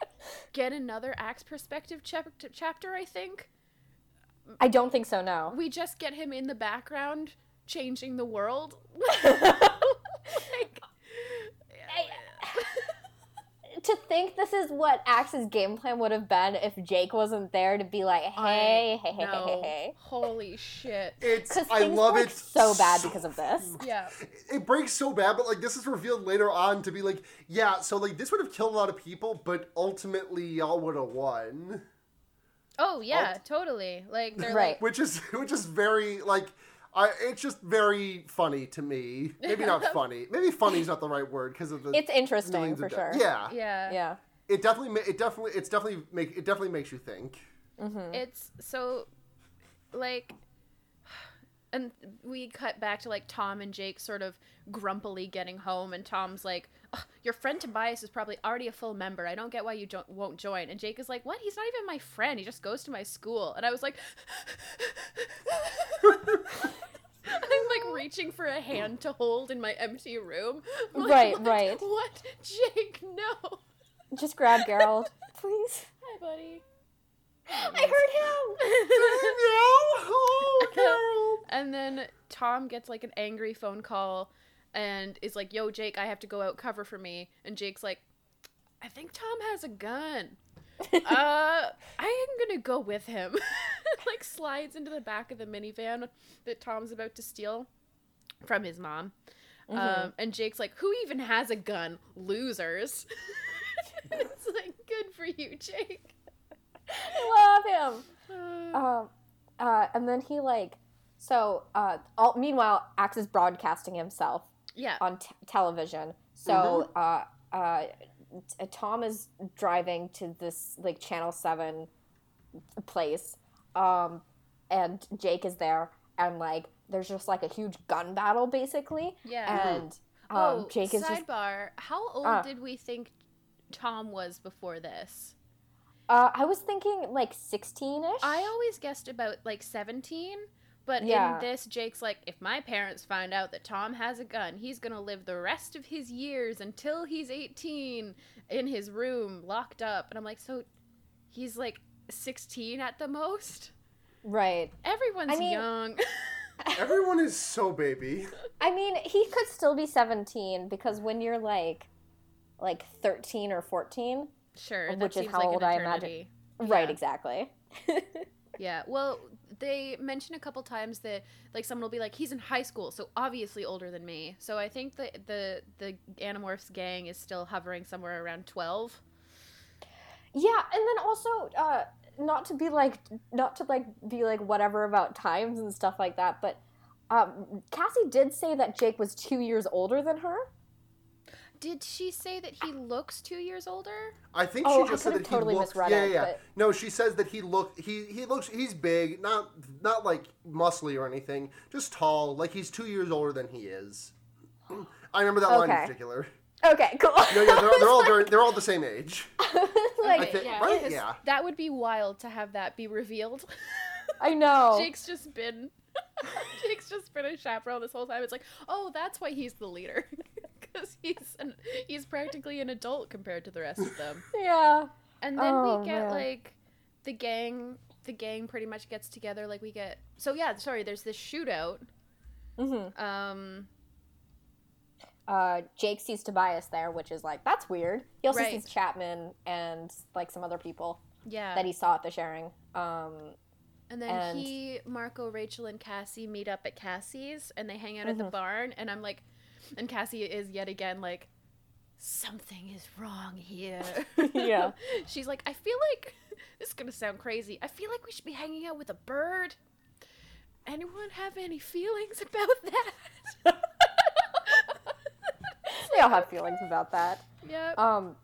get another Ax perspective chap- chapter. I think I don't think so. No. we just get him in the background changing the world. like, to think this is what Ax's game plan would have been if Jake wasn't there to be like, hey, hey, hey, hey, hey, hey. Holy shit. It's. I love it so bad because of this. Yeah. it breaks so bad, but like this is revealed later on to be like, yeah, so like this would have killed a lot of people, but ultimately y'all would have won. Oh yeah, totally. Like they're Right. like Which is which is very like I it's just very funny to me. Maybe not funny. Maybe funny is not the right word because of the It's interesting for sure. Yeah. yeah. Yeah. It definitely ma- it definitely it's definitely make it definitely makes you think. Mm-hmm. It's so like and we cut back to like Tom and Jake sort of grumpily getting home and Tom's like, "Ugh, "Your friend Tobias is probably already a full member. I don't get why you don't won't join." And Jake is like, "What? He's not even my friend. He just goes to my school." And I was like I'm like reaching for a hand to hold in my empty room. Like, Right, what? right. What? Jake, no. Just grab Garold, please. Hi, buddy. I heard him. oh, Carol. And then Tom gets like an angry phone call and is like, "Yo, Jake, I have to go out cover for me." And Jake's like, "I think Tom has a gun. uh, I am gonna go with him." like slides into the back of the minivan that Tom's about to steal from his mom. Um, and Jake's like, "Who even has a gun? Losers." it's like, good for you, Jake. I love him. Uh, Um, uh, and then he like, so uh, all, meanwhile, Ax is broadcasting himself yeah. on t- television. So uh, uh, t- Tom is driving to this like Channel Seven place, um, and Jake is there, and like there's just like a huge gun battle basically, Yeah. and um, oh, Jake is just. sidebar. How old Ah. did we think Tom was before this? Uh, I was thinking like sixteen ish. I always guessed about like 17, but Yeah. in this, Jake's like, if my parents find out that Tom has a gun, he's gonna live the rest of his years until he's 18 in his room, locked up. And I'm like, so he's like 16 at the most? right. Everyone's I mean- young. Everyone is so baby. I mean, he could still be 17 because when you're like like 13 or 14, sure, Which is seems how like old I imagine- eternity. right, exactly. Yeah. Well, they mention a couple times that like someone will be like, he's in high school, so obviously older than me. So I think that the the Animorphs gang is still hovering somewhere around 12. Yeah, and then also uh not to be like not to like be like whatever about times and stuff like that, but um Cassie did say that Jake was 2 years older than her. Did she say that he looks two years older? I think Oh, she I just said could've that totally he looks. misread yeah, yeah, yeah. but- No, she says that he look. He he looks. He's big, not not like muscly or anything. Just tall. Like he's two years older than he is. I remember that line in particular. Okay, cool. No, yeah, they're, they're all very, they're all the same age. like think, yeah, right? Yeah. That would be wild to have that be revealed. I know. Jake's just been Jake's just been a chaperone this whole time. It's like, oh, that's why he's the leader, because he's an, he's practically an adult compared to the rest of them. Yeah. And then Oh, we get man. like the gang. The gang pretty much gets together. Like we get. So yeah, sorry. There's this shootout. Mhm. Um. Uh Jake sees Tobias there, which is like that's weird. He also Right. sees Chapman and like some other people Yeah. that he saw at the sharing. Um And then And- he, Marco, Rachel, and Cassie meet up at Cassie's and they hang out at the Mhm. barn. And I'm like, and Cassie is yet again like, something is wrong here. Yeah. She's like, I feel like, this is going to sound crazy. I feel like we should be hanging out with a bird. Anyone have any feelings about that? they all have feelings about that. yep. Um,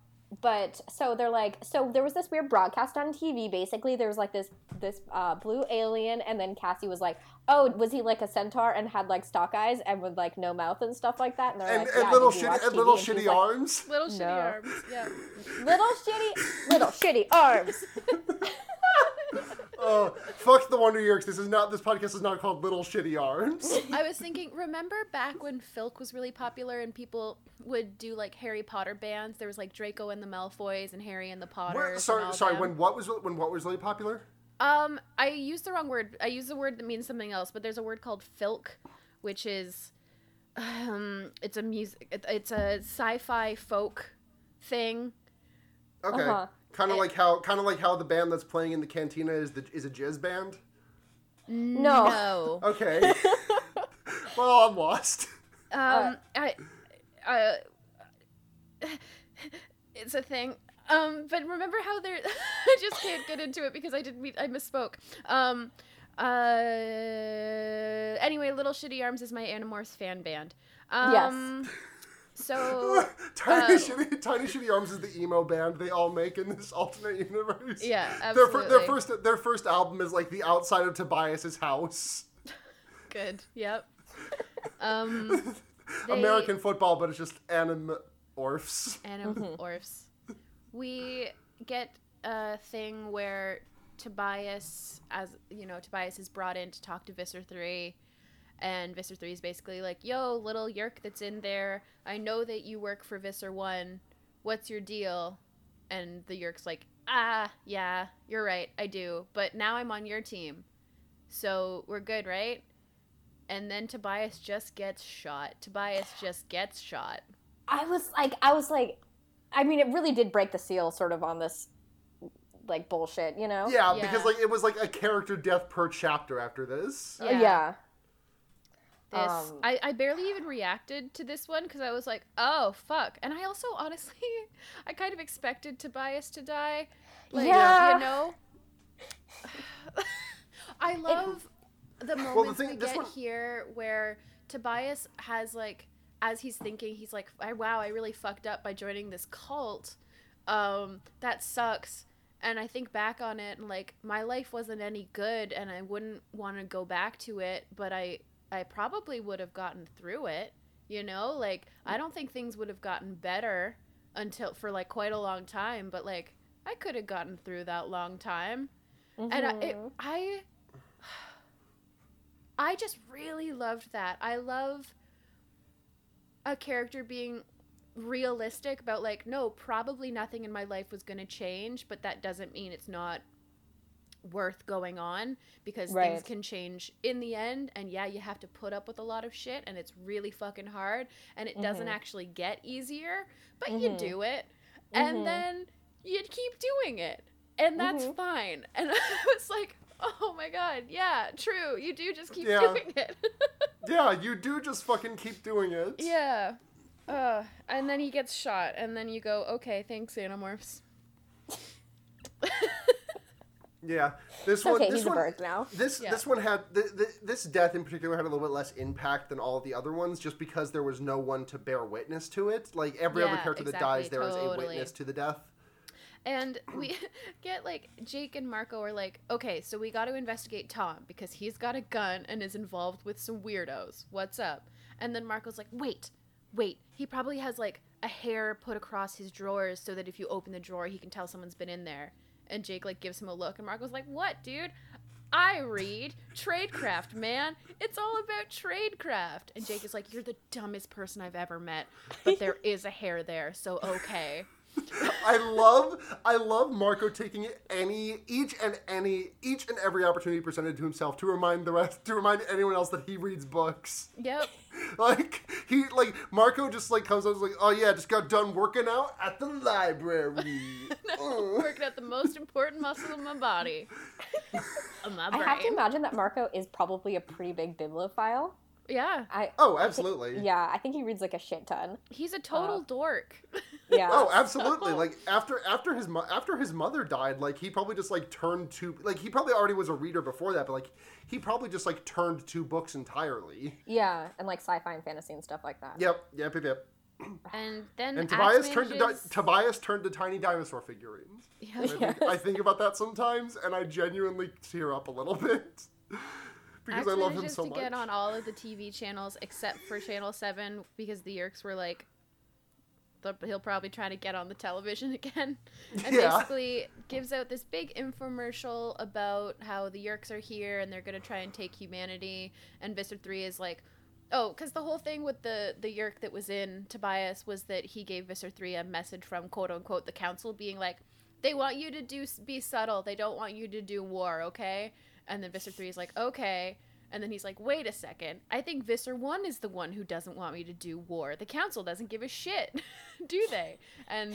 but so they're like, so there was this weird broadcast on TV. Basically, there was like this this uh, blue alien, and then Cassie was like, "Oh, was he like a centaur and had like stalk eyes and with like no mouth and stuff like that?" And they're And, like, and "Yeah, little shitty and little And shitty like, arms. Little shitty no. arms. Yeah. Little shitty, little shitty arms. Oh, fuck the Wonder Years. This is not. This podcast is not called Little Shitty Arms. I was thinking, remember back when Filk was really popular and people would do like Harry Potter bands? There was like Draco and the Malfoys and Harry and the Potters. What? Sorry, sorry. them. When what was when what was really popular? Um, I used the wrong word. I used a word that means something else, but there's a word called filk, which is, um, it's a music. it- It's a sci-fi folk thing. Okay. Uh-huh. Kind of like how kind of like how the band that's playing in the cantina is the is a jazz band. No. No. Okay. well, I'm lost. Um, I, uh, it's a thing. Um, but remember how there? I just can't get into it because I didn't mean I misspoke. Um, uh, anyway, Little Shitty Arms is my Animorphs fan band. Um, So Tiny uh, shitty Tiny Shitty Arms is the emo band they all make in this alternate universe. yeah, Their, absolutely. fir- their first their first album is like the outside of Tobias's house. Good. Yep. Um, they- American football, but it's just anim orphs. Animorphs. we get a thing where Tobias, as you know, Tobias is brought in to talk to Visser Three, And Visser 3 is basically like, yo, little Yeerk that's in there, I know that you work for Visser 1. What's your deal? And the Yeerk's like, ah, yeah, you're right, I do. But now I'm on your team. So we're good, right? And then Tobias just gets shot. Tobias just gets shot. I was like, I was like, I mean, it really did break the seal, sort of on this, like bullshit, you know? Yeah, Yeah. because like it was like a character death per chapter after this. Uh, yeah. This Um, I, I barely even reacted to this one because I was like, oh fuck. And I also honestly I kind of expected Tobias to die. Like Yeah. you know? I love the moments thing- we get one- here where Tobias has like as he's thinking, he's like, I, wow, I really fucked up by joining this cult. Um, that sucks. And I think back on it and like my life wasn't any good and I wouldn't want to go back to it, but I I probably would have gotten through it, you know? Like I don't think things would have gotten better until for like quite a long time, but like I could have gotten through that long time. And I, it, Mhm. I I just really loved that. I love a character being realistic about like no, probably nothing in my life was going to change, but that doesn't mean it's not worth going on because things can change in the end. And yeah, you have to put up with a lot of shit and it's really fucking hard and it doesn't Mhm. actually get easier, but you Mhm. do it. And then you keep doing it. And that's Mhm. fine. And i was like oh my god. Yeah true. You do just keep Yeah. doing it. Yeah, you do just fucking keep doing it. yeah. Uh, and then he gets shot. And then you go okay thanks animorphs Yeah. This It's one okay, this he's a one bird now. This Yeah. this one had th- th- this death in particular had a little bit less impact than all of the other ones, just because there was no one to bear witness to it. Like every other Yeah, character that exactly, dies, there is a witness to the death. and we get like jake and marco are like okay so we got to investigate tom because he's got a gun and is involved with some weirdos what's up and then marco's like wait wait he probably has like a hair put across his drawers so that if you open the drawer he can tell someone's been in there and jake like gives him a look and marco's like what dude I read tradecraft, man. It's all about tradecraft. And Jake is like, You're the dumbest person I've ever met, but there is a hair there, so okay. I love I love Marco taking any each and any each and every opportunity presented to himself to remind the rest to remind anyone else that he reads books. Yep. Like he like Marco just like comes up and is like, oh yeah, just got done working out at the library. Mm. working out the most important muscle in my body. Of my I have to imagine that Marco is probably a pretty big bibliophile. Yeah, I Oh, absolutely. yeah, I think he reads like a shit ton. he's a total Uh, dork. Yeah. Oh, absolutely! Like after after his mo- after his mother died, like he probably just like turned to like he probably already was a reader before that, but like he probably just like turned to books entirely. Yeah, and like sci-fi and fantasy and stuff like that. Yep, yep, yep, yep. And then And Ax Tobias turned to di- Tobias turned to tiny dinosaur figurines. Yeah. I think, I think about that sometimes, and I genuinely tear up a little bit because I love him so to much. get on all of the TV channels except for Channel Seven because the Yeerks were like, the, he'll probably try to get on the television again, and Yeah. basically gives out this big infomercial about how the Yeerks are here and they're gonna try and take humanity. And Visser Three is like, oh, because the whole thing with the the Yeerk that was in Tobias was that he gave Visser Three a message from quote unquote the council, being like, they want you to do be subtle, they don't want you to do war, okay? And then Visser 3 is like, okay. And then he's like, wait a second. I think Visser 1 is the one who doesn't want me to do war. The council doesn't give a shit, do they? And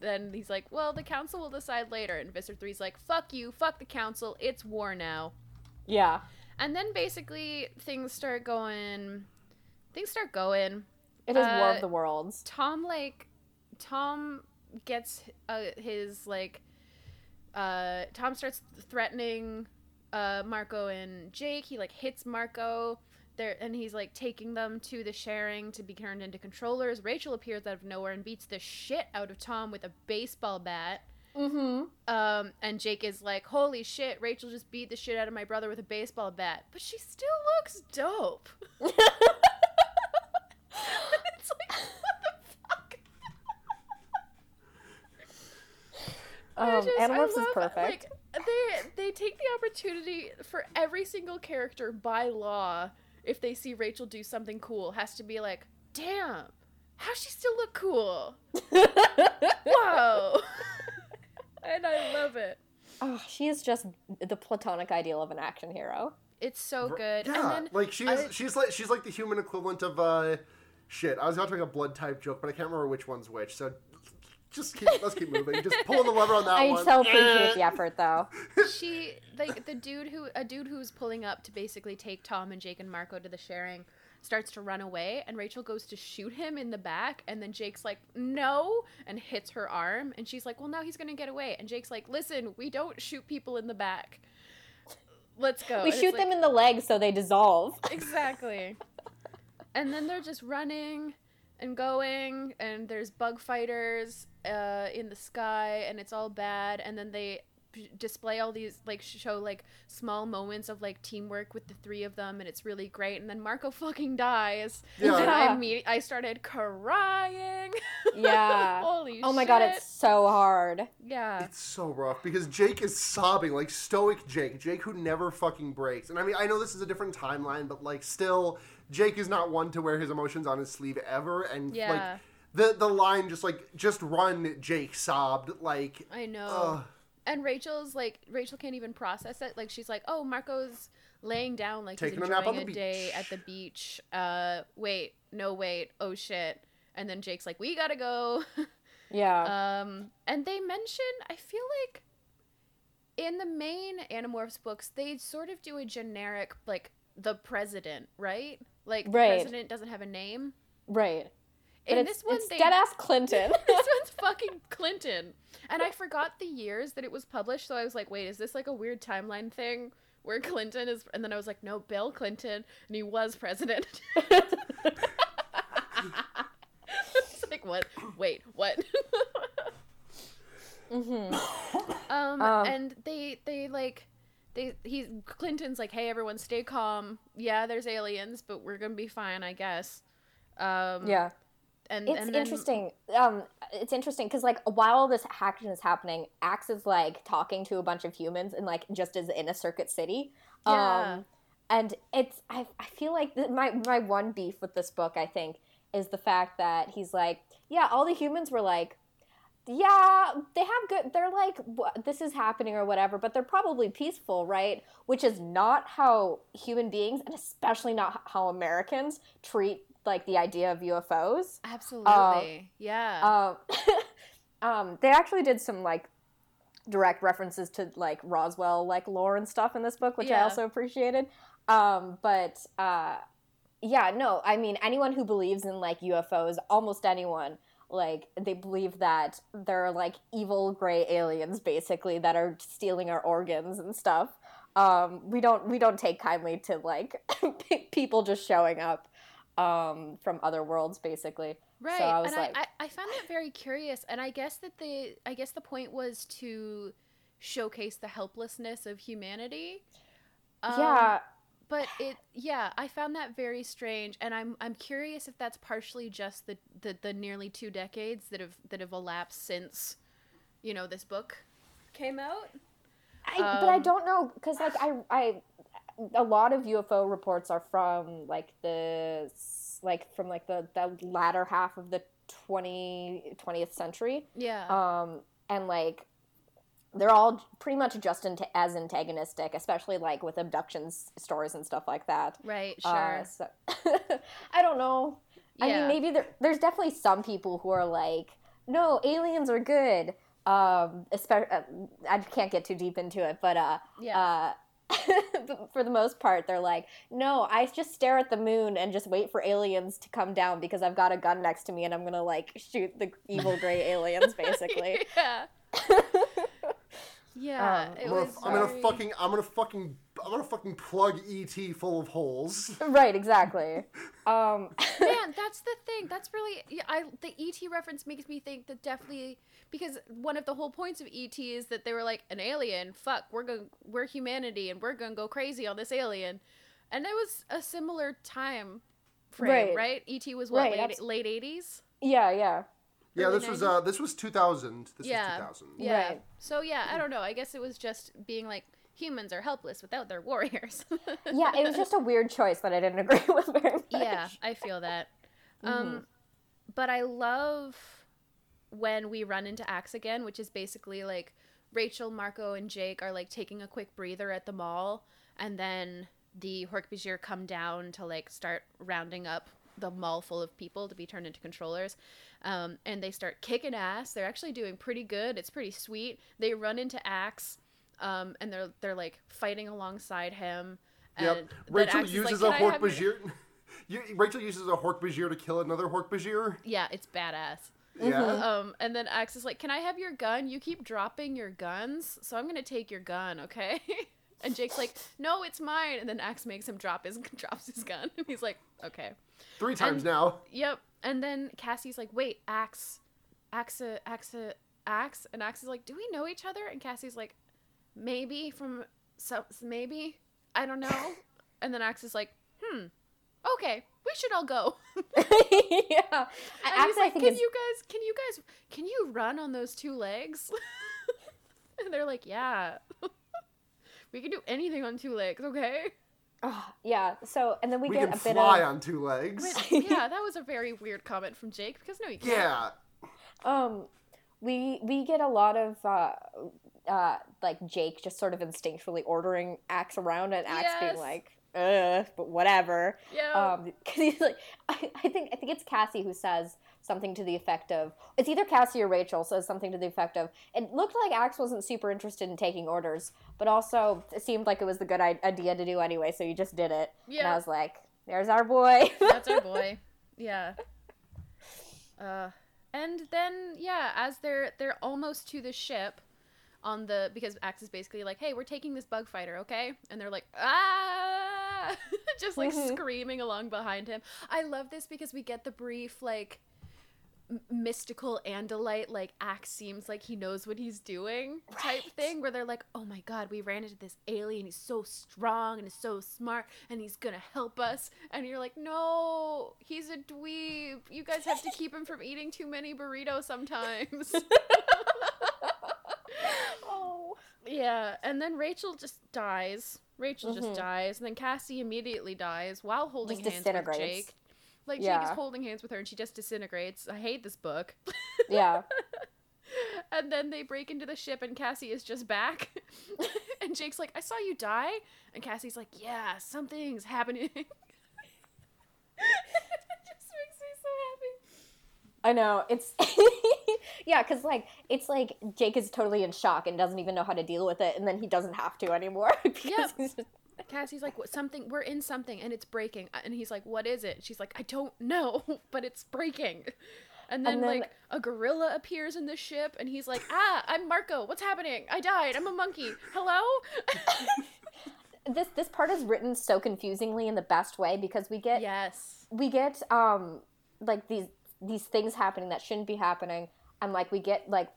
then he's like, well, the council will decide later. And Visser 3 is like, fuck you, fuck the council, it's war now. Yeah. And then basically things start going. Things start going. It is War Uh, of the Worlds. Tom like Tom gets uh, his like uh Tom starts threatening uh Marco and Jake. He like hits Marco there and he's like taking them to the sharing to be turned into controllers. Rachel appears out of nowhere and beats the shit out of Tom with a baseball bat. Mm-hmm. Um, and Jake is like, "Holy shit! Rachel just beat the shit out of my brother with a baseball bat, but she still looks dope." it's like, what the fuck? Um, just- I Animorphs is perfect. Like, they they take the opportunity for every single character by law if they see Rachel do something cool, has to be like, damn, how she still look cool? Whoa. and I love it. Oh, she is just the platonic ideal of an action hero. It's so good. Yeah, And then like she's I- she's like she's like the human equivalent of uh, shit. I was about to make a blood type joke, but I can't remember which one's which. So just keep let's keep moving. Just pulling the lever on that I one. so appreciate the effort, though. she like the dude who a dude who's pulling up to basically take Tom and Jake and Marco to the sharing starts to run away and Rachel goes to shoot him in the back and then Jake's like no and hits her arm and she's like well now he's going to get away and Jake's like listen we don't shoot people in the back let's go We And it's shoot like- them in the legs so they dissolve. exactly and then they're just running and going and there's bug fighters uh, in the sky and it's all bad and then they display all these like show like small moments of like teamwork with the three of them and it's really great and then marco fucking dies Yeah. and i Yeah. imme- i started crying Yeah. holy Oh my god, it's so hard. yeah It's so rough because Jake is sobbing, like stoic Jake, Jake who never fucking breaks. And I mean, I know this is a different timeline, but like still, Jake is not one to wear his emotions on his sleeve ever. And Yeah. like the the line just like just run, Jake sobbed like. i know Ugh. and Rachel's like Rachel can't even process it. Like she's like, "Oh, Marco's laying down like Taking a he's nap enjoying on a the day beach." at the beach." Uh, wait, no, wait, oh shit. And then Jake's like, "We gotta go." Yeah. um, and they mention, I feel like, in the main Animorphs books, they sort of do a generic like the president, right? Like the president doesn't have a name. right. It's, this one's dead ass Clinton. this one's fucking Clinton. And I forgot the years that it was published, so I was like, wait, is this like a weird timeline thing where Clinton is and then I was like, no, Bill Clinton and he was president. it's like what? Wait, what? hmm um, Um. and they they like they he Clinton's like, "Hey everyone, stay calm. Yeah, there's aliens, but we're going to be fine, I guess." Um Yeah. And It's and then, interesting. Um, it's interesting because like while this action is happening, Ax is like talking to a bunch of humans and like just as in a circuit city. Yeah. Um, and it's I, I feel like th- my my one beef with this book I think is the fact that he's like yeah all the humans were like yeah they have good they're like this is happening or whatever but they're probably peaceful right which is not how human beings and especially not how Americans treat like the idea of UFOs Absolutely. yeah. um, um, they actually did some like direct references to like Roswell like lore and stuff in this book, which I also appreciated. Um, but uh, yeah, no, I mean anyone who believes in like UFOs, almost anyone, like they believe that there are like evil gray aliens basically that are stealing our organs and stuff. Um, we don't we don't take kindly to like people just showing up um, from other worlds basically. Right. So I was and like- I, I, I found that very curious. And I guess that the I guess the point was to showcase the helplessness of humanity. Um, yeah, But it yeah, I found that very strange. And I'm I'm curious if that's partially just the, the, the nearly two decades that have that have elapsed since, you know, this book came out. I, but I Um, don't know because like I I a lot of UFO reports are from like the like from like the the latter half of the 20, 20th century Yeah. um and like they're all pretty much just anta- as antagonistic especially like with abductions stories and stuff like that right, Uh, sure. so I don't know Yeah. I mean maybe there, there's definitely some people who are like no aliens are good um especially uh, I can't get too deep into it but uh yeah. uh, for the most part, they're like, no, I just stare at the moon and just wait for aliens to come down because I've got a gun next to me and I'm gonna like shoot the evil gray aliens, basically. yeah. Yeah. Um, it I'm gonna, was I'm gonna fucking, I'm gonna fucking, I'm gonna fucking plug ET full of holes. right, exactly. Um, Man, that's the thing. That's really yeah, I the ET reference makes me think that definitely because one of the whole points of ET is that they were like an alien. Fuck, we're going we're humanity and we're going to go crazy on this alien. And it was a similar time frame, Right. right? ET was what Right, late 80s? yeah, yeah. Yeah, Early this was uh, this was 2000. This Yeah. was 2000. Yeah. Right. So yeah, I don't know. I guess it was just being like humans are helpless without their warriors. yeah, it was just a weird choice that I didn't agree with very much. yeah, I feel that. Mm-hmm. Um, but I love when we run into Ax again, which is basically like Rachel, Marco, and Jake are like taking a quick breather at the mall, and then the Hork-Bajir come down to like start rounding up the mall full of people to be turned into controllers. Um, and they start kicking ass. They're actually doing pretty good. It's pretty sweet. They run into Ax, um, and they're they're like fighting alongside him. And Yep. Rachel is like, uses a "Can I Hork-Bajir. You, Rachel uses a Hork-Bajir to kill another Hork-Bajir. Yeah, it's badass. Yeah. Um, and then Ax is like, "Can I have your gun? You keep dropping your guns, so I'm gonna take your gun, okay?" and Jake's like, "No, it's mine." And then Ax makes him drop his drops his gun, and he's like, "Okay." Three times And- now. Yep. And then Cassie's like, "Wait, Ax, Ax, Ax, Ax," and Ax is like, "Do we know each other?" And Cassie's like, "Maybe from so maybe I don't know." and then Ax is like, "Hmm, okay, we should all go." yeah. And Actually, he's like, I think "Can it's you guys? Can you guys? Can you run on those two legs?" and they're like, "Yeah, we can do anything on two legs, okay?" Oh, yeah. So and then we, We get can a bit of a fly of on two legs. Wait, yeah, that was a very weird comment from Jake because no, you can't. Yeah. um we we get a lot of uh uh like Jake just sort of instinctually ordering Ax around and Ax Yes. being like uh but whatever Yeah. um because he's like I, I think i think it's cassie who says something to the effect of it's either cassie or rachel says something to the effect of it looked like ax wasn't super interested in taking orders but also it seemed like it was the good idea to do anyway so you just did it and i was like there's our boy That's our boy. Yeah. Uh, and then yeah, as they're they're almost to the ship, on the because Ax is basically like, hey, we're taking this bug fighter, okay? And they're like, ah, just like Mhm. screaming along behind him. I love this because we get the brief like mystical andalite like ax seems like he knows what he's doing type Right. thing where they're like oh my god we ran into this alien he's so strong and he's so smart and he's gonna help us. And you're like no he's a dweeb. You guys have to keep him from eating too many burritos sometimes. Oh yeah and then rachel just dies. Rachel just Mhm. dies and then cassie immediately dies while holding Just hands with jake like Jake Yeah. is holding hands with her and she just disintegrates. I hate this book. yeah And then they break into the ship and Cassie is just back. and Jake's like, I saw you die. And Cassie's like, Yeah, something's happening. it just makes me so happy. I know it's yeah, because like it's like Jake is totally in shock and doesn't even know how to deal with it, and then he doesn't have to anymore. because Yep. he's just- Cassie's like, what, something, we're in something and it's breaking. And he's like, what is it? She's like, I don't know, but it's breaking. And then, And then- like, a gorilla appears in the ship and he's like, ah, I'm Marco. What's happening? I died. I'm a monkey. Hello? this this part is written so confusingly in the best way because we get yes. we get um like these these things happening that shouldn't be happening, and like we get like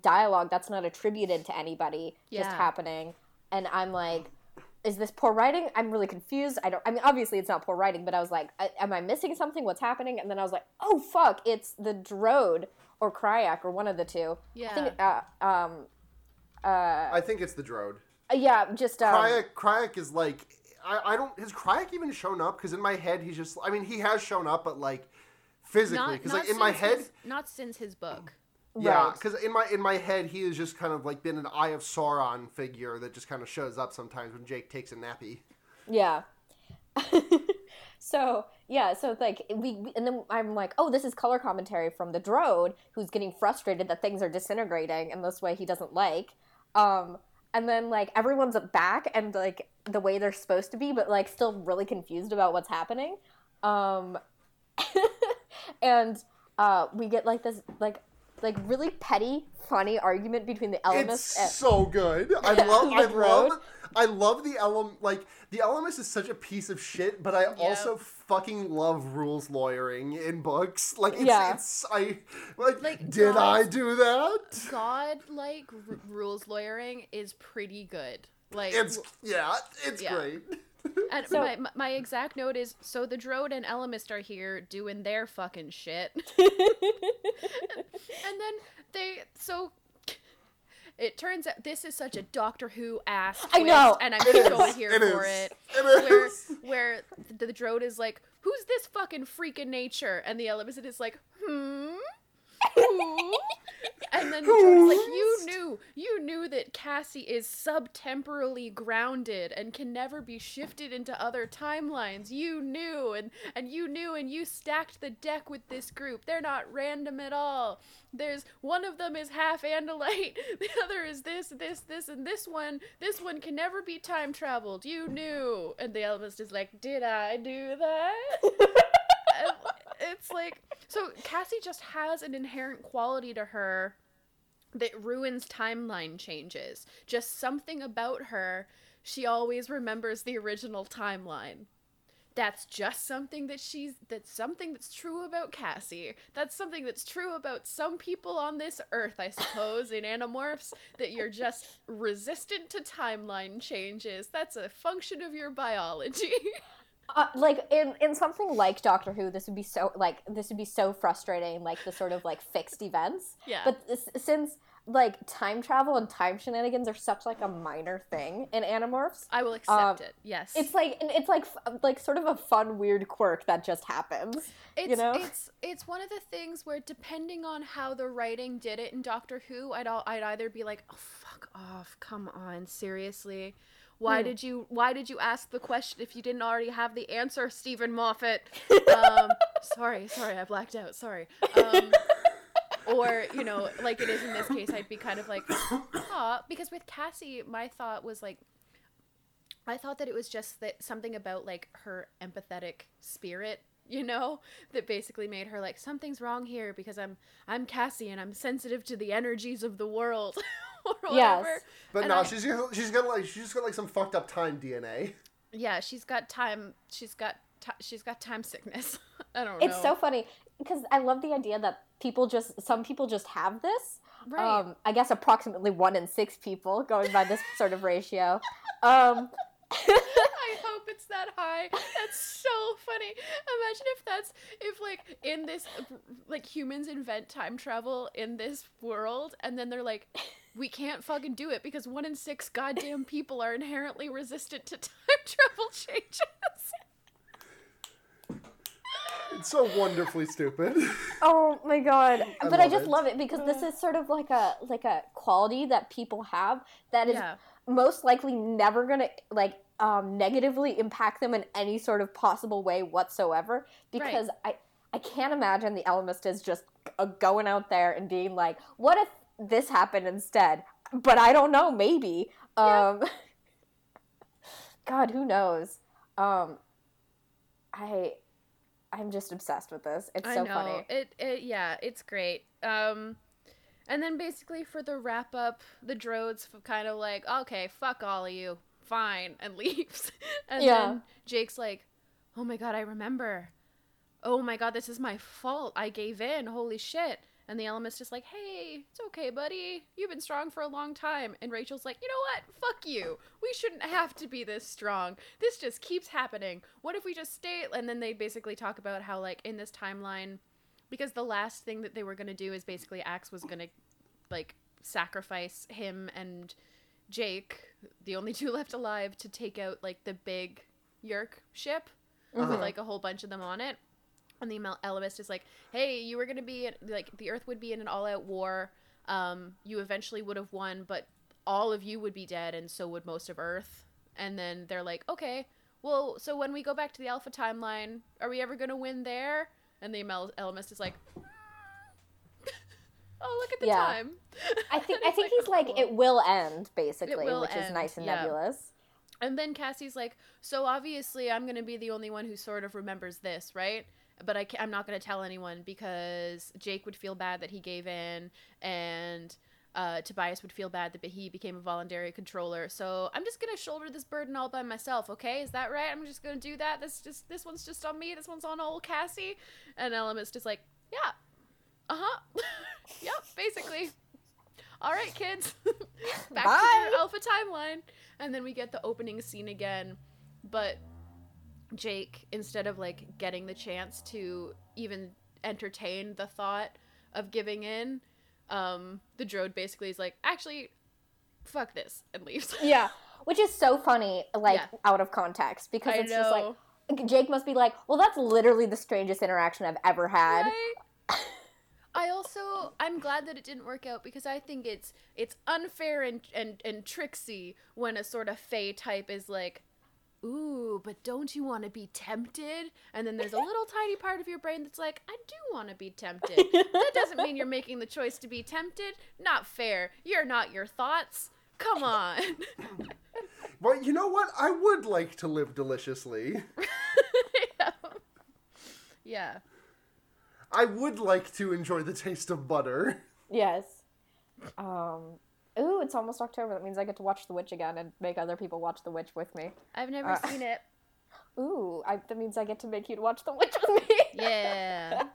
dialogue that's not attributed to anybody just happening, and I'm like. Is this poor writing? I'm really confused. I don't. I mean, obviously it's not poor writing, but I was like, I, "Am I missing something? What's happening?" And then I was like, "Oh fuck! It's the Drode or Crayak or one of the two. Yeah. I think. Uh, um. Uh. I think it's the Drode. Yeah. Just. Um, Crayak, Crayak is like, I, I don't, has Crayak even shown up? Because in my head, he's just, I mean, he has shown up, but like, physically. Not, Because like, in my head, his- not since his book. Yeah, Right. because in my, in my head, he has just kind of like been an Eye of Sauron figure that just kind of shows up sometimes when Jake takes a nappy. Yeah. so yeah, so like we, we- and then I'm like, oh, this is color commentary from the Drode, who's getting frustrated that things are disintegrating in this way he doesn't like. Um, and then like everyone's back and like the way they're supposed to be, but like still really confused about what's happening. Um, and uh, we get like this like like really petty, funny argument between the Ellimist It's and so good. I love. I The Drode. love. I love the Ellim. Like the Ellimist is such a piece of shit, but I also fucking love rules lawyering in books. Like it's, Yeah. it's I like. Like, did I do that? God like r- rules lawyering is pretty good. Like It's yeah. It's Yeah. great. and So- my, my- my exact note is so the Drode and Ellimist are here doing their fucking shit. and then they so it turns out this is such a Doctor Who ass I know. and I'm It so is. here It for is. it. It Where is. where the, the Drode is like, "Who's this fucking freak in nature?" and the Ellimist is like, "Hmm." And then the Drode like, "You knew, you knew that Cassie is subtemporally grounded and can never be shifted into other timelines. You knew, and and you knew, and you stacked the deck with this group. They're not random at all. There's one of them is half Andalite, the other is this, this, this, and this one, this one can never be time traveled. You knew." And the Ellimist is like, "Did I do that?" It's like so Cassie just has an inherent quality to her that ruins timeline changes. Just something about her, she always remembers the original timeline. That's just something that she's that's something that's true about Cassie. That's something that's true about some people on this earth, I suppose, in Animorphs, that you're just resistant to timeline changes. That's a function of your biology. Uh, like in in something like Doctor Who, this would be so like this would be so frustrating, like the sort of like fixed events. Yeah. But this, since like time travel and time shenanigans are such like a minor thing in Animorphs, I will accept Um, it. Yes. it's like it's like like sort of a fun weird quirk that just happens. It's, you know? it's it's one of the things where depending on how the writing did it in Doctor Who, I'd al- I'd either be like, oh fuck off, come on, seriously, why Hmm. did you why did you ask the question if you didn't already have the answer, Steven Moffat? Um, sorry, sorry, I blacked out. Sorry. Um, or you know, like it is in this case, I'd be kind of like, ah, because with Cassie, my thought was like. I thought that it was just that something about like her empathetic spirit, you know, that basically made her like something's wrong here because I'm I'm Cassie and I'm sensitive to the energies of the world or whatever. Yes. But And no, I- she's got, she's got like she's got like some fucked up time DNA. Yeah, she's got time. She's got ti she's got time sickness. I don't know. It's so funny because I love the idea that people just some people just have this. right. Um, I guess approximately one in six people going by this sort of ratio. Um, I hope it's that high. That's so funny. Imagine if that's if like in this like humans invent time travel in this world and then they're like we can't fucking do it because one in six goddamn people are inherently resistant to time travel changes. It's so wonderfully stupid. Oh my god! I but I just it. love it because this is sort of like a like a quality that people have that is Yeah. Most likely never gonna like um, negatively impact them in any sort of possible way whatsoever. Because I I can't imagine the Ellimist is just uh, going out there and being like, "What if this happened instead?" But I don't know. Maybe. Um, God, who knows? Um, I I'm just obsessed with this. It's so I know. funny. It, it yeah, it's great. Um and then basically for the wrap up, the Drode's kind of like, okay, fuck all of you, fine, and leaves. and Yeah. then Jake's like, oh my god, I remember. Oh my god, this is my fault. I gave in. Holy shit. And the Ellimist's just like, hey, it's okay, buddy. You've been strong for a long time. And Rachel's like, you know what? Fuck you. We shouldn't have to be this strong. This just keeps happening. What if we just stay? And then they basically talk about how, like, in this timeline, because the last thing that they were going to do is basically Axe was going to, like, sacrifice him and Jake, the only two left alive, to take out, like, the big Yeerk ship Uh-huh. with, like, a whole bunch of them on it and the Ellimist is like, "Hey, you were gonna be in, like the Earth would be in an all-out war. Um, you eventually would have won, but all of you would be dead, and so would most of Earth." And then they're like, "Okay, well, so when we go back to the Alpha timeline, are we ever gonna win there?" And the Ellimist is like, "Oh, look at the Yeah. time." I think I think he's "Oh, like cool." it will end basically, will which is nice and yeah. nebulous. And then Cassie's like, "So obviously, I'm gonna be the only one who sort of remembers this, right? But I am not gonna tell anyone because Jake would feel bad that he gave in, and uh, Tobias would feel bad that he became a voluntary controller. So I'm just gonna shoulder this burden all by myself. Okay, is that right? I'm just gonna do that. This just this one's just on me. This one's on old Cassie." And Ellimist's just like, "Yeah, uh huh, yep, basically." All right, kids, back Bye. to your alpha timeline. And then we get the opening scene again, but Jake, instead of like getting the chance to even entertain the thought of giving in, um, the Drode basically is like, actually, fuck this, and leaves. Yeah, which is so funny, like Yeah. out of context, because I it's just like. Jake must be like, well, that's literally the strangest interaction I've ever had. Right? I also I'm glad that it didn't work out because I think it's it's unfair and and and tricksy when a sort of Fey type is like, ooh, but don't you want to be tempted? And then there's a little tiny part of your brain that's like, I do want to be tempted. that doesn't mean you're making the choice to be tempted. Not fair. You're not your thoughts. Come on. Well, you know what? I would like to live deliciously. yeah. yeah. I would like to enjoy the taste of butter. Yes. Um. Ooh, it's almost October. That means I get to watch The Witch again and make other people watch The Witch with me. I've never Uh, seen it. Ooh, I, that means I get to make you watch The Witch with me. Yeah.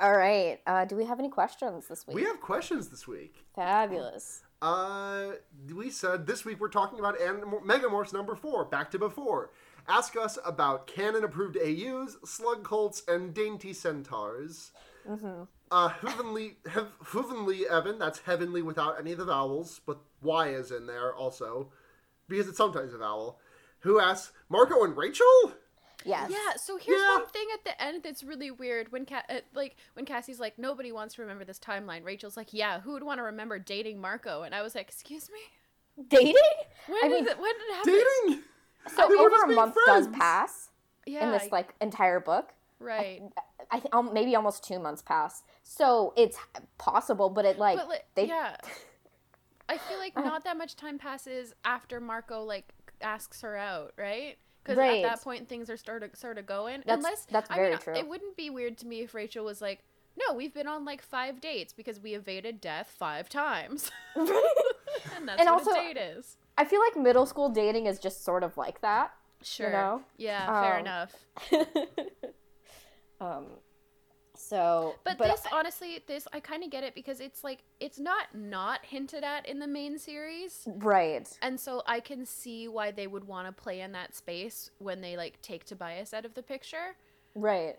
All right. Uh, do we have any questions this week? We have questions this week. Fabulous. Uh, we said this week we're talking about Anim- Megamorphs number four, Back to Before. Ask us about canon approved AUs, slug cults, and dainty centaurs. Mm-hmm. Uh, Heavenly, hev- Heavenly Evan, that's heavenly without any of the vowels, but Y is in there also, because it's sometimes a vowel, who asks, Marco and Rachel? Yes. Yeah, so here's Yeah. one thing at the end that's really weird when Ca- uh, like when Cassie's like nobody wants to remember this timeline. Rachel's like, "Yeah, who would want to remember dating Marco?" And I was like, "Excuse me? Dating? When I did mean, it when did it happen?" Dating? So They were over a being month does pass Yeah, in this I- like entire book. Right. I think um, maybe almost two months pass. So it's possible, but it like but like, they yeah. I feel like not that much time passes after Marco like asks her out, right? Because Right. at that point things are sort of sort of going. That's- Unless that's I very mean, true. It wouldn't be weird to me if Rachel was like, "No, we've been on like five dates because we evaded death five times." and that's And what also- a date is. I feel like middle school dating is just sort of like that. Sure. know? Yeah, fair Um, enough. Um. So, But, this, honestly, this I kind of get it because it's like it's not not hinted at in the main series, right. and so I can see why they would want to play in that space when they like take Tobias out of the picture. Right.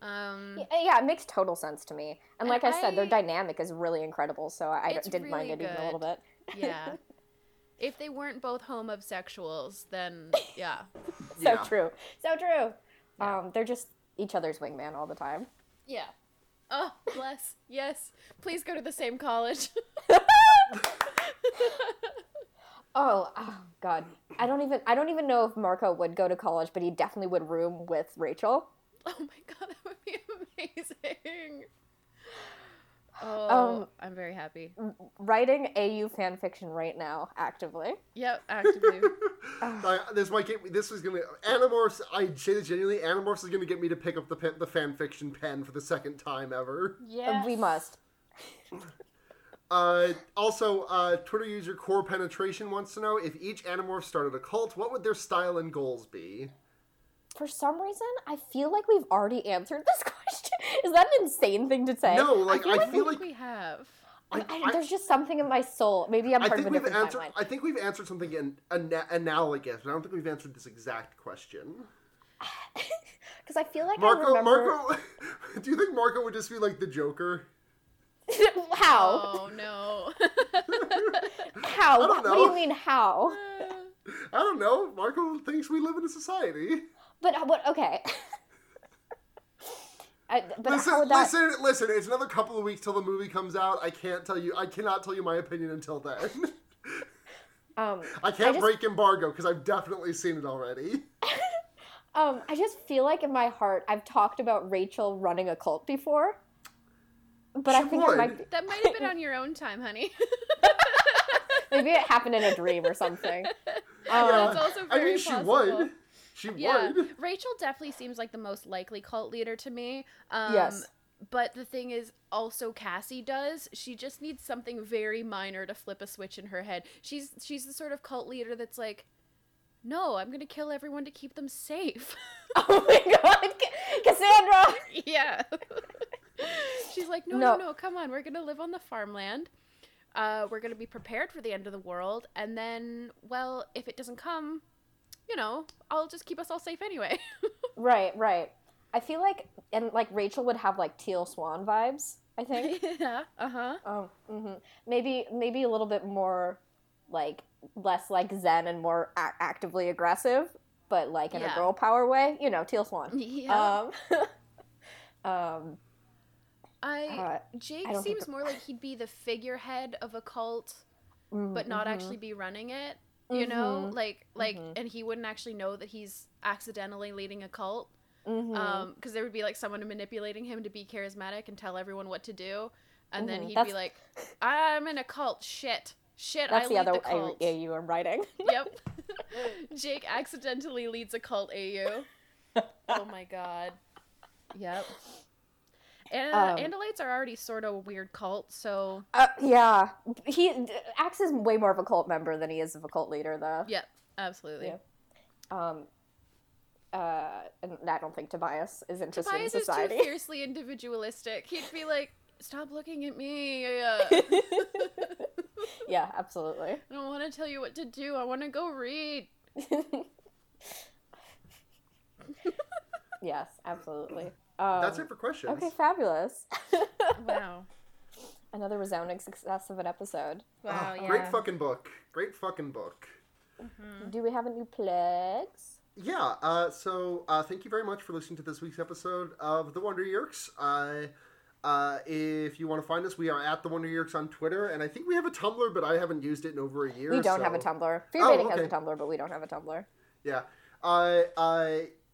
Um, Yeah, yeah, it makes total sense to me. And And like I, said, their dynamic is really incredible, so I didn't mind really it even a little bit. yeah. if they weren't both homosexuals, then yeah, So Yeah. true. So true. Yeah. Um, they're just each other's wingman all the time. yeah. Oh, bless. Yes. Please go to the same college. Oh, oh God. I don't even I don't even know if Marco would go to college, but he definitely would room with Rachel. oh my god, that would be amazing. Oh, Um, I'm very happy. Writing AU fan fiction right now, actively. Yep, actively. Uh, this might get me. This is gonna Animorphs. I say this genuinely. Animorphs is gonna get me to pick up the pen, the fan fiction pen for the second time ever. yeah. We must. Uh, also, uh, Twitter user Core Penetration wants to know if each Animorph started a cult, what would their style and goals be? For some reason, I feel like we've already answered this question. Is that an insane thing to say? No, like I I feel think like we have. I, I- I, there's just something in my soul. Maybe I'm I part think of a we've different answered. timeline. I think we've answered something in, ana- analogous, but I don't think we've answered this exact question. Because I feel like I Marco, remember Marco, do you think Marco would just be like the Joker? how Oh no. how I don't what do you mean how? I don't know. Marco thinks we live in a society. But uh, what? Okay. I, but listen, that? listen, listen. It's another couple of weeks till the movie comes out. I can't tell you. I cannot tell you my opinion until then. Um, I can't just- break embargo because I've definitely seen it already. um, I just feel like in my heart I've talked about Rachel running a cult before. But I think would. it might be, that might have been on your own time, honey. maybe it happened in a dream or something. Um, That's also I mean, she possible. would. She Yeah, would. Rachel definitely seems like the most likely cult leader to me. Um, Yes. But the thing is, also Cassie does. She just needs something very minor to flip a switch in her head. She's she's the sort of cult leader that's like, no, I'm gonna kill everyone to keep them safe. oh my god, Cassandra! yeah. She's like, no, No. no, no, come on, we're gonna live on the farmland. Uh, we're gonna be prepared for the end of the world, and then, well, if it doesn't come, you know, I'll just keep us all safe anyway. Right, right. I feel like and like Rachel would have like Teal Swan vibes. I think. yeah. Uh huh. Oh, hmm maybe maybe a little bit more like less like zen and more a- actively aggressive, but like in Yeah. a girl power way. You know, Teal Swan. Yeah. Um, um, I uh, Jake I seems more like he'd be the figurehead of a cult, mm, but not mhm. actually be running it. You know, Mhm. like like, Mhm. and he wouldn't actually know that he's accidentally leading a cult. Mhm. Um, because there would be like someone manipulating him to be charismatic and tell everyone what to do, and then Mhm. he'd be like, "I'm in a cult. Shit, shit. That's I the lead other the cult." A- AU I'm writing. yep. Jake accidentally leads a cult AU. oh my god. Yep. And Um, Andalites are already sort of a weird cult, so Uh, yeah, he Ax is way more of a cult member than he is of a cult leader, though. yep, absolutely. Yeah. Um, uh, and I don't think Tobias is interested Tobias in is too society. fiercely individualistic. He'd be like, "Stop looking at me. Uh, yeah, absolutely. I don't want to tell you what to do. I want to go read." yes, absolutely. Um, That's it for questions. Okay, fabulous. Wow. Another resounding success of an episode. Wow. Ah, yeah. Great fucking book. Great fucking book. Do we have any plugs? Yeah, uh, so uh, thank you very much for listening to this week's episode of The Wonder Yeerks. Uh, uh, if you want to find us, we are at The Wonder Yeerks on Twitter, and I think we have a Tumblr, but I haven't used it in over a year. We don't so- have a Tumblr. Fear Oh, Baiting has a. Tumblr, but we don't have a Tumblr. Yeah. I, uh,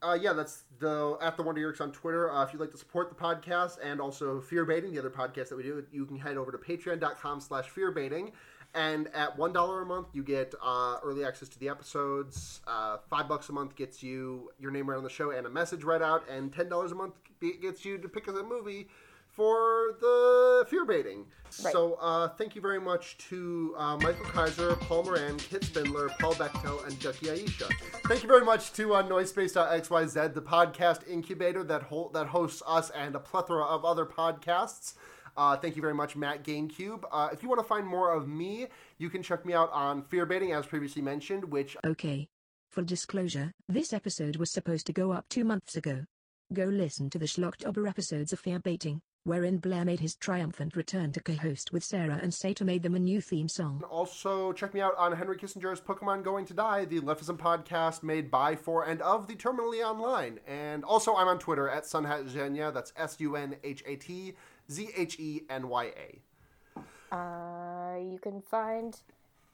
uh, yeah, that's the at the Wonder Yeerks on Twitter. Uh, if you'd like to support the podcast and also Fear Baiting, the other podcast that we do, you can head over to patreon.com slash fearbaiting. And at one dollar a month, you get uh, early access to the episodes. Uh, Five bucks a month gets you your name read on the show and a message read out. And ten dollars a month gets you to pick a movie for the fear baiting. Right. So uh, thank you very much to uh, Michael Kaiser, Paul Moran, Kit Spindler, Paul Bechtel, and Ducky Aisha. Thank you very much to uh, Noisespace.xyz, the podcast incubator that hol- that hosts us and a plethora of other podcasts. Uh, thank you very much, Matt GameCube. Uh, if you want to find more of me, you can check me out on Fear Baiting, as previously mentioned, which Okay. Full disclosure, this episode was supposed to go up two months ago. Go listen to the Schlocktober episodes of Fear Baiting, wherein Blair made his triumphant return to co-host with Sarah and Sato made them a new theme song. Also, check me out on Henry Kissinger's Pokemon Going to Die, the Leftism podcast made by, for, and of the Terminally Online. And also, I'm on Twitter at Sunhatzhenya. That's S U N H A T Z H E N Y A. Uh, you can find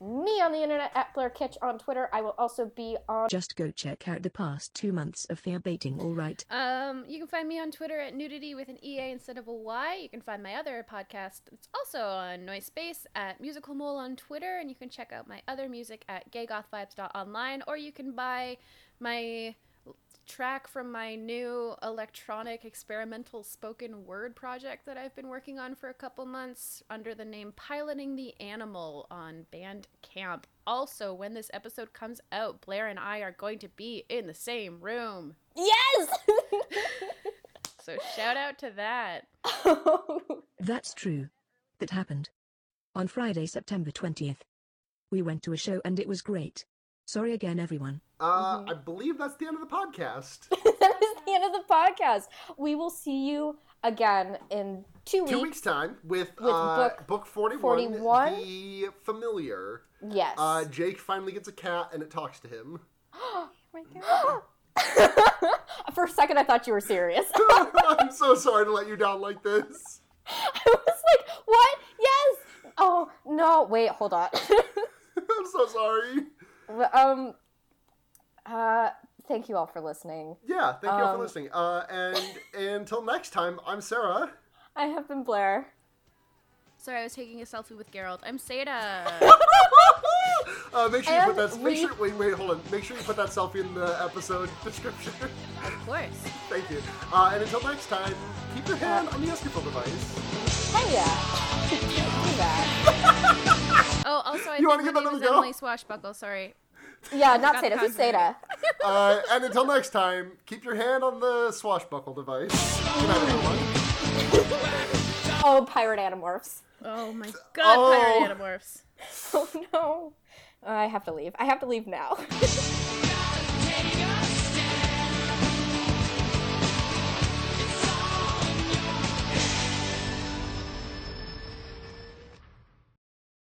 me on the internet at Blair Kitch on Twitter. I will also be on. Just go check out the past two months of Fear Baiting, alright? Um, you can find me on Twitter at nudity with an EA instead of a Y. You can find my other podcast. It's also on Noise Space at Musical Mole on Twitter, and you can check out my other music at gaygothvibes.online, or you can buy my track from my new electronic experimental spoken word project that I've been working on for a couple months under the name Piloting the Animal on Bandcamp. Also, when this episode comes out, Blair and I are going to be in the same room. Yes! So shout out to that. That's true. That happened. On Friday, September 20th. We went to a show and it was great. Sorry again, everyone. Uh, I believe that's the end of the podcast. that is the end of the podcast. We will see you again in two, weeks. Two weeks. weeks' time with, With uh, book book 41, 41? The Familiar. Yes. Uh, Jake finally gets a cat and it talks to him. For a second, I thought you were serious. I'm so sorry to let you down like this. I was like, what? Yes! Oh, no. Wait, hold on. I'm so sorry. Um, uh, thank you all for listening. Yeah, thank you all Um, for listening. Uh, and until next time, I'm Sarah. I have been Blair. Sorry, I was taking a selfie with Garold. I'm Seda. uh, make sure you put that. Make we- sure. Wait, wait, hold on. Make sure you put that selfie in the episode description. of course. Thank you. Uh, and until next time, keep your hand on the Escafil device. Hey, yeah. Do that. Oh, also, I You wanna think give my that another go? Emily Swashbuckle. Sorry. Yeah, not Seda. the Who's Seda? Uh, and until next time, keep your hand on the swashbuckle device. Good night, everyone. Oh, pirate animorphs. Oh my god, Oh. pirate animorphs. Oh no. I have to leave. I have to leave now.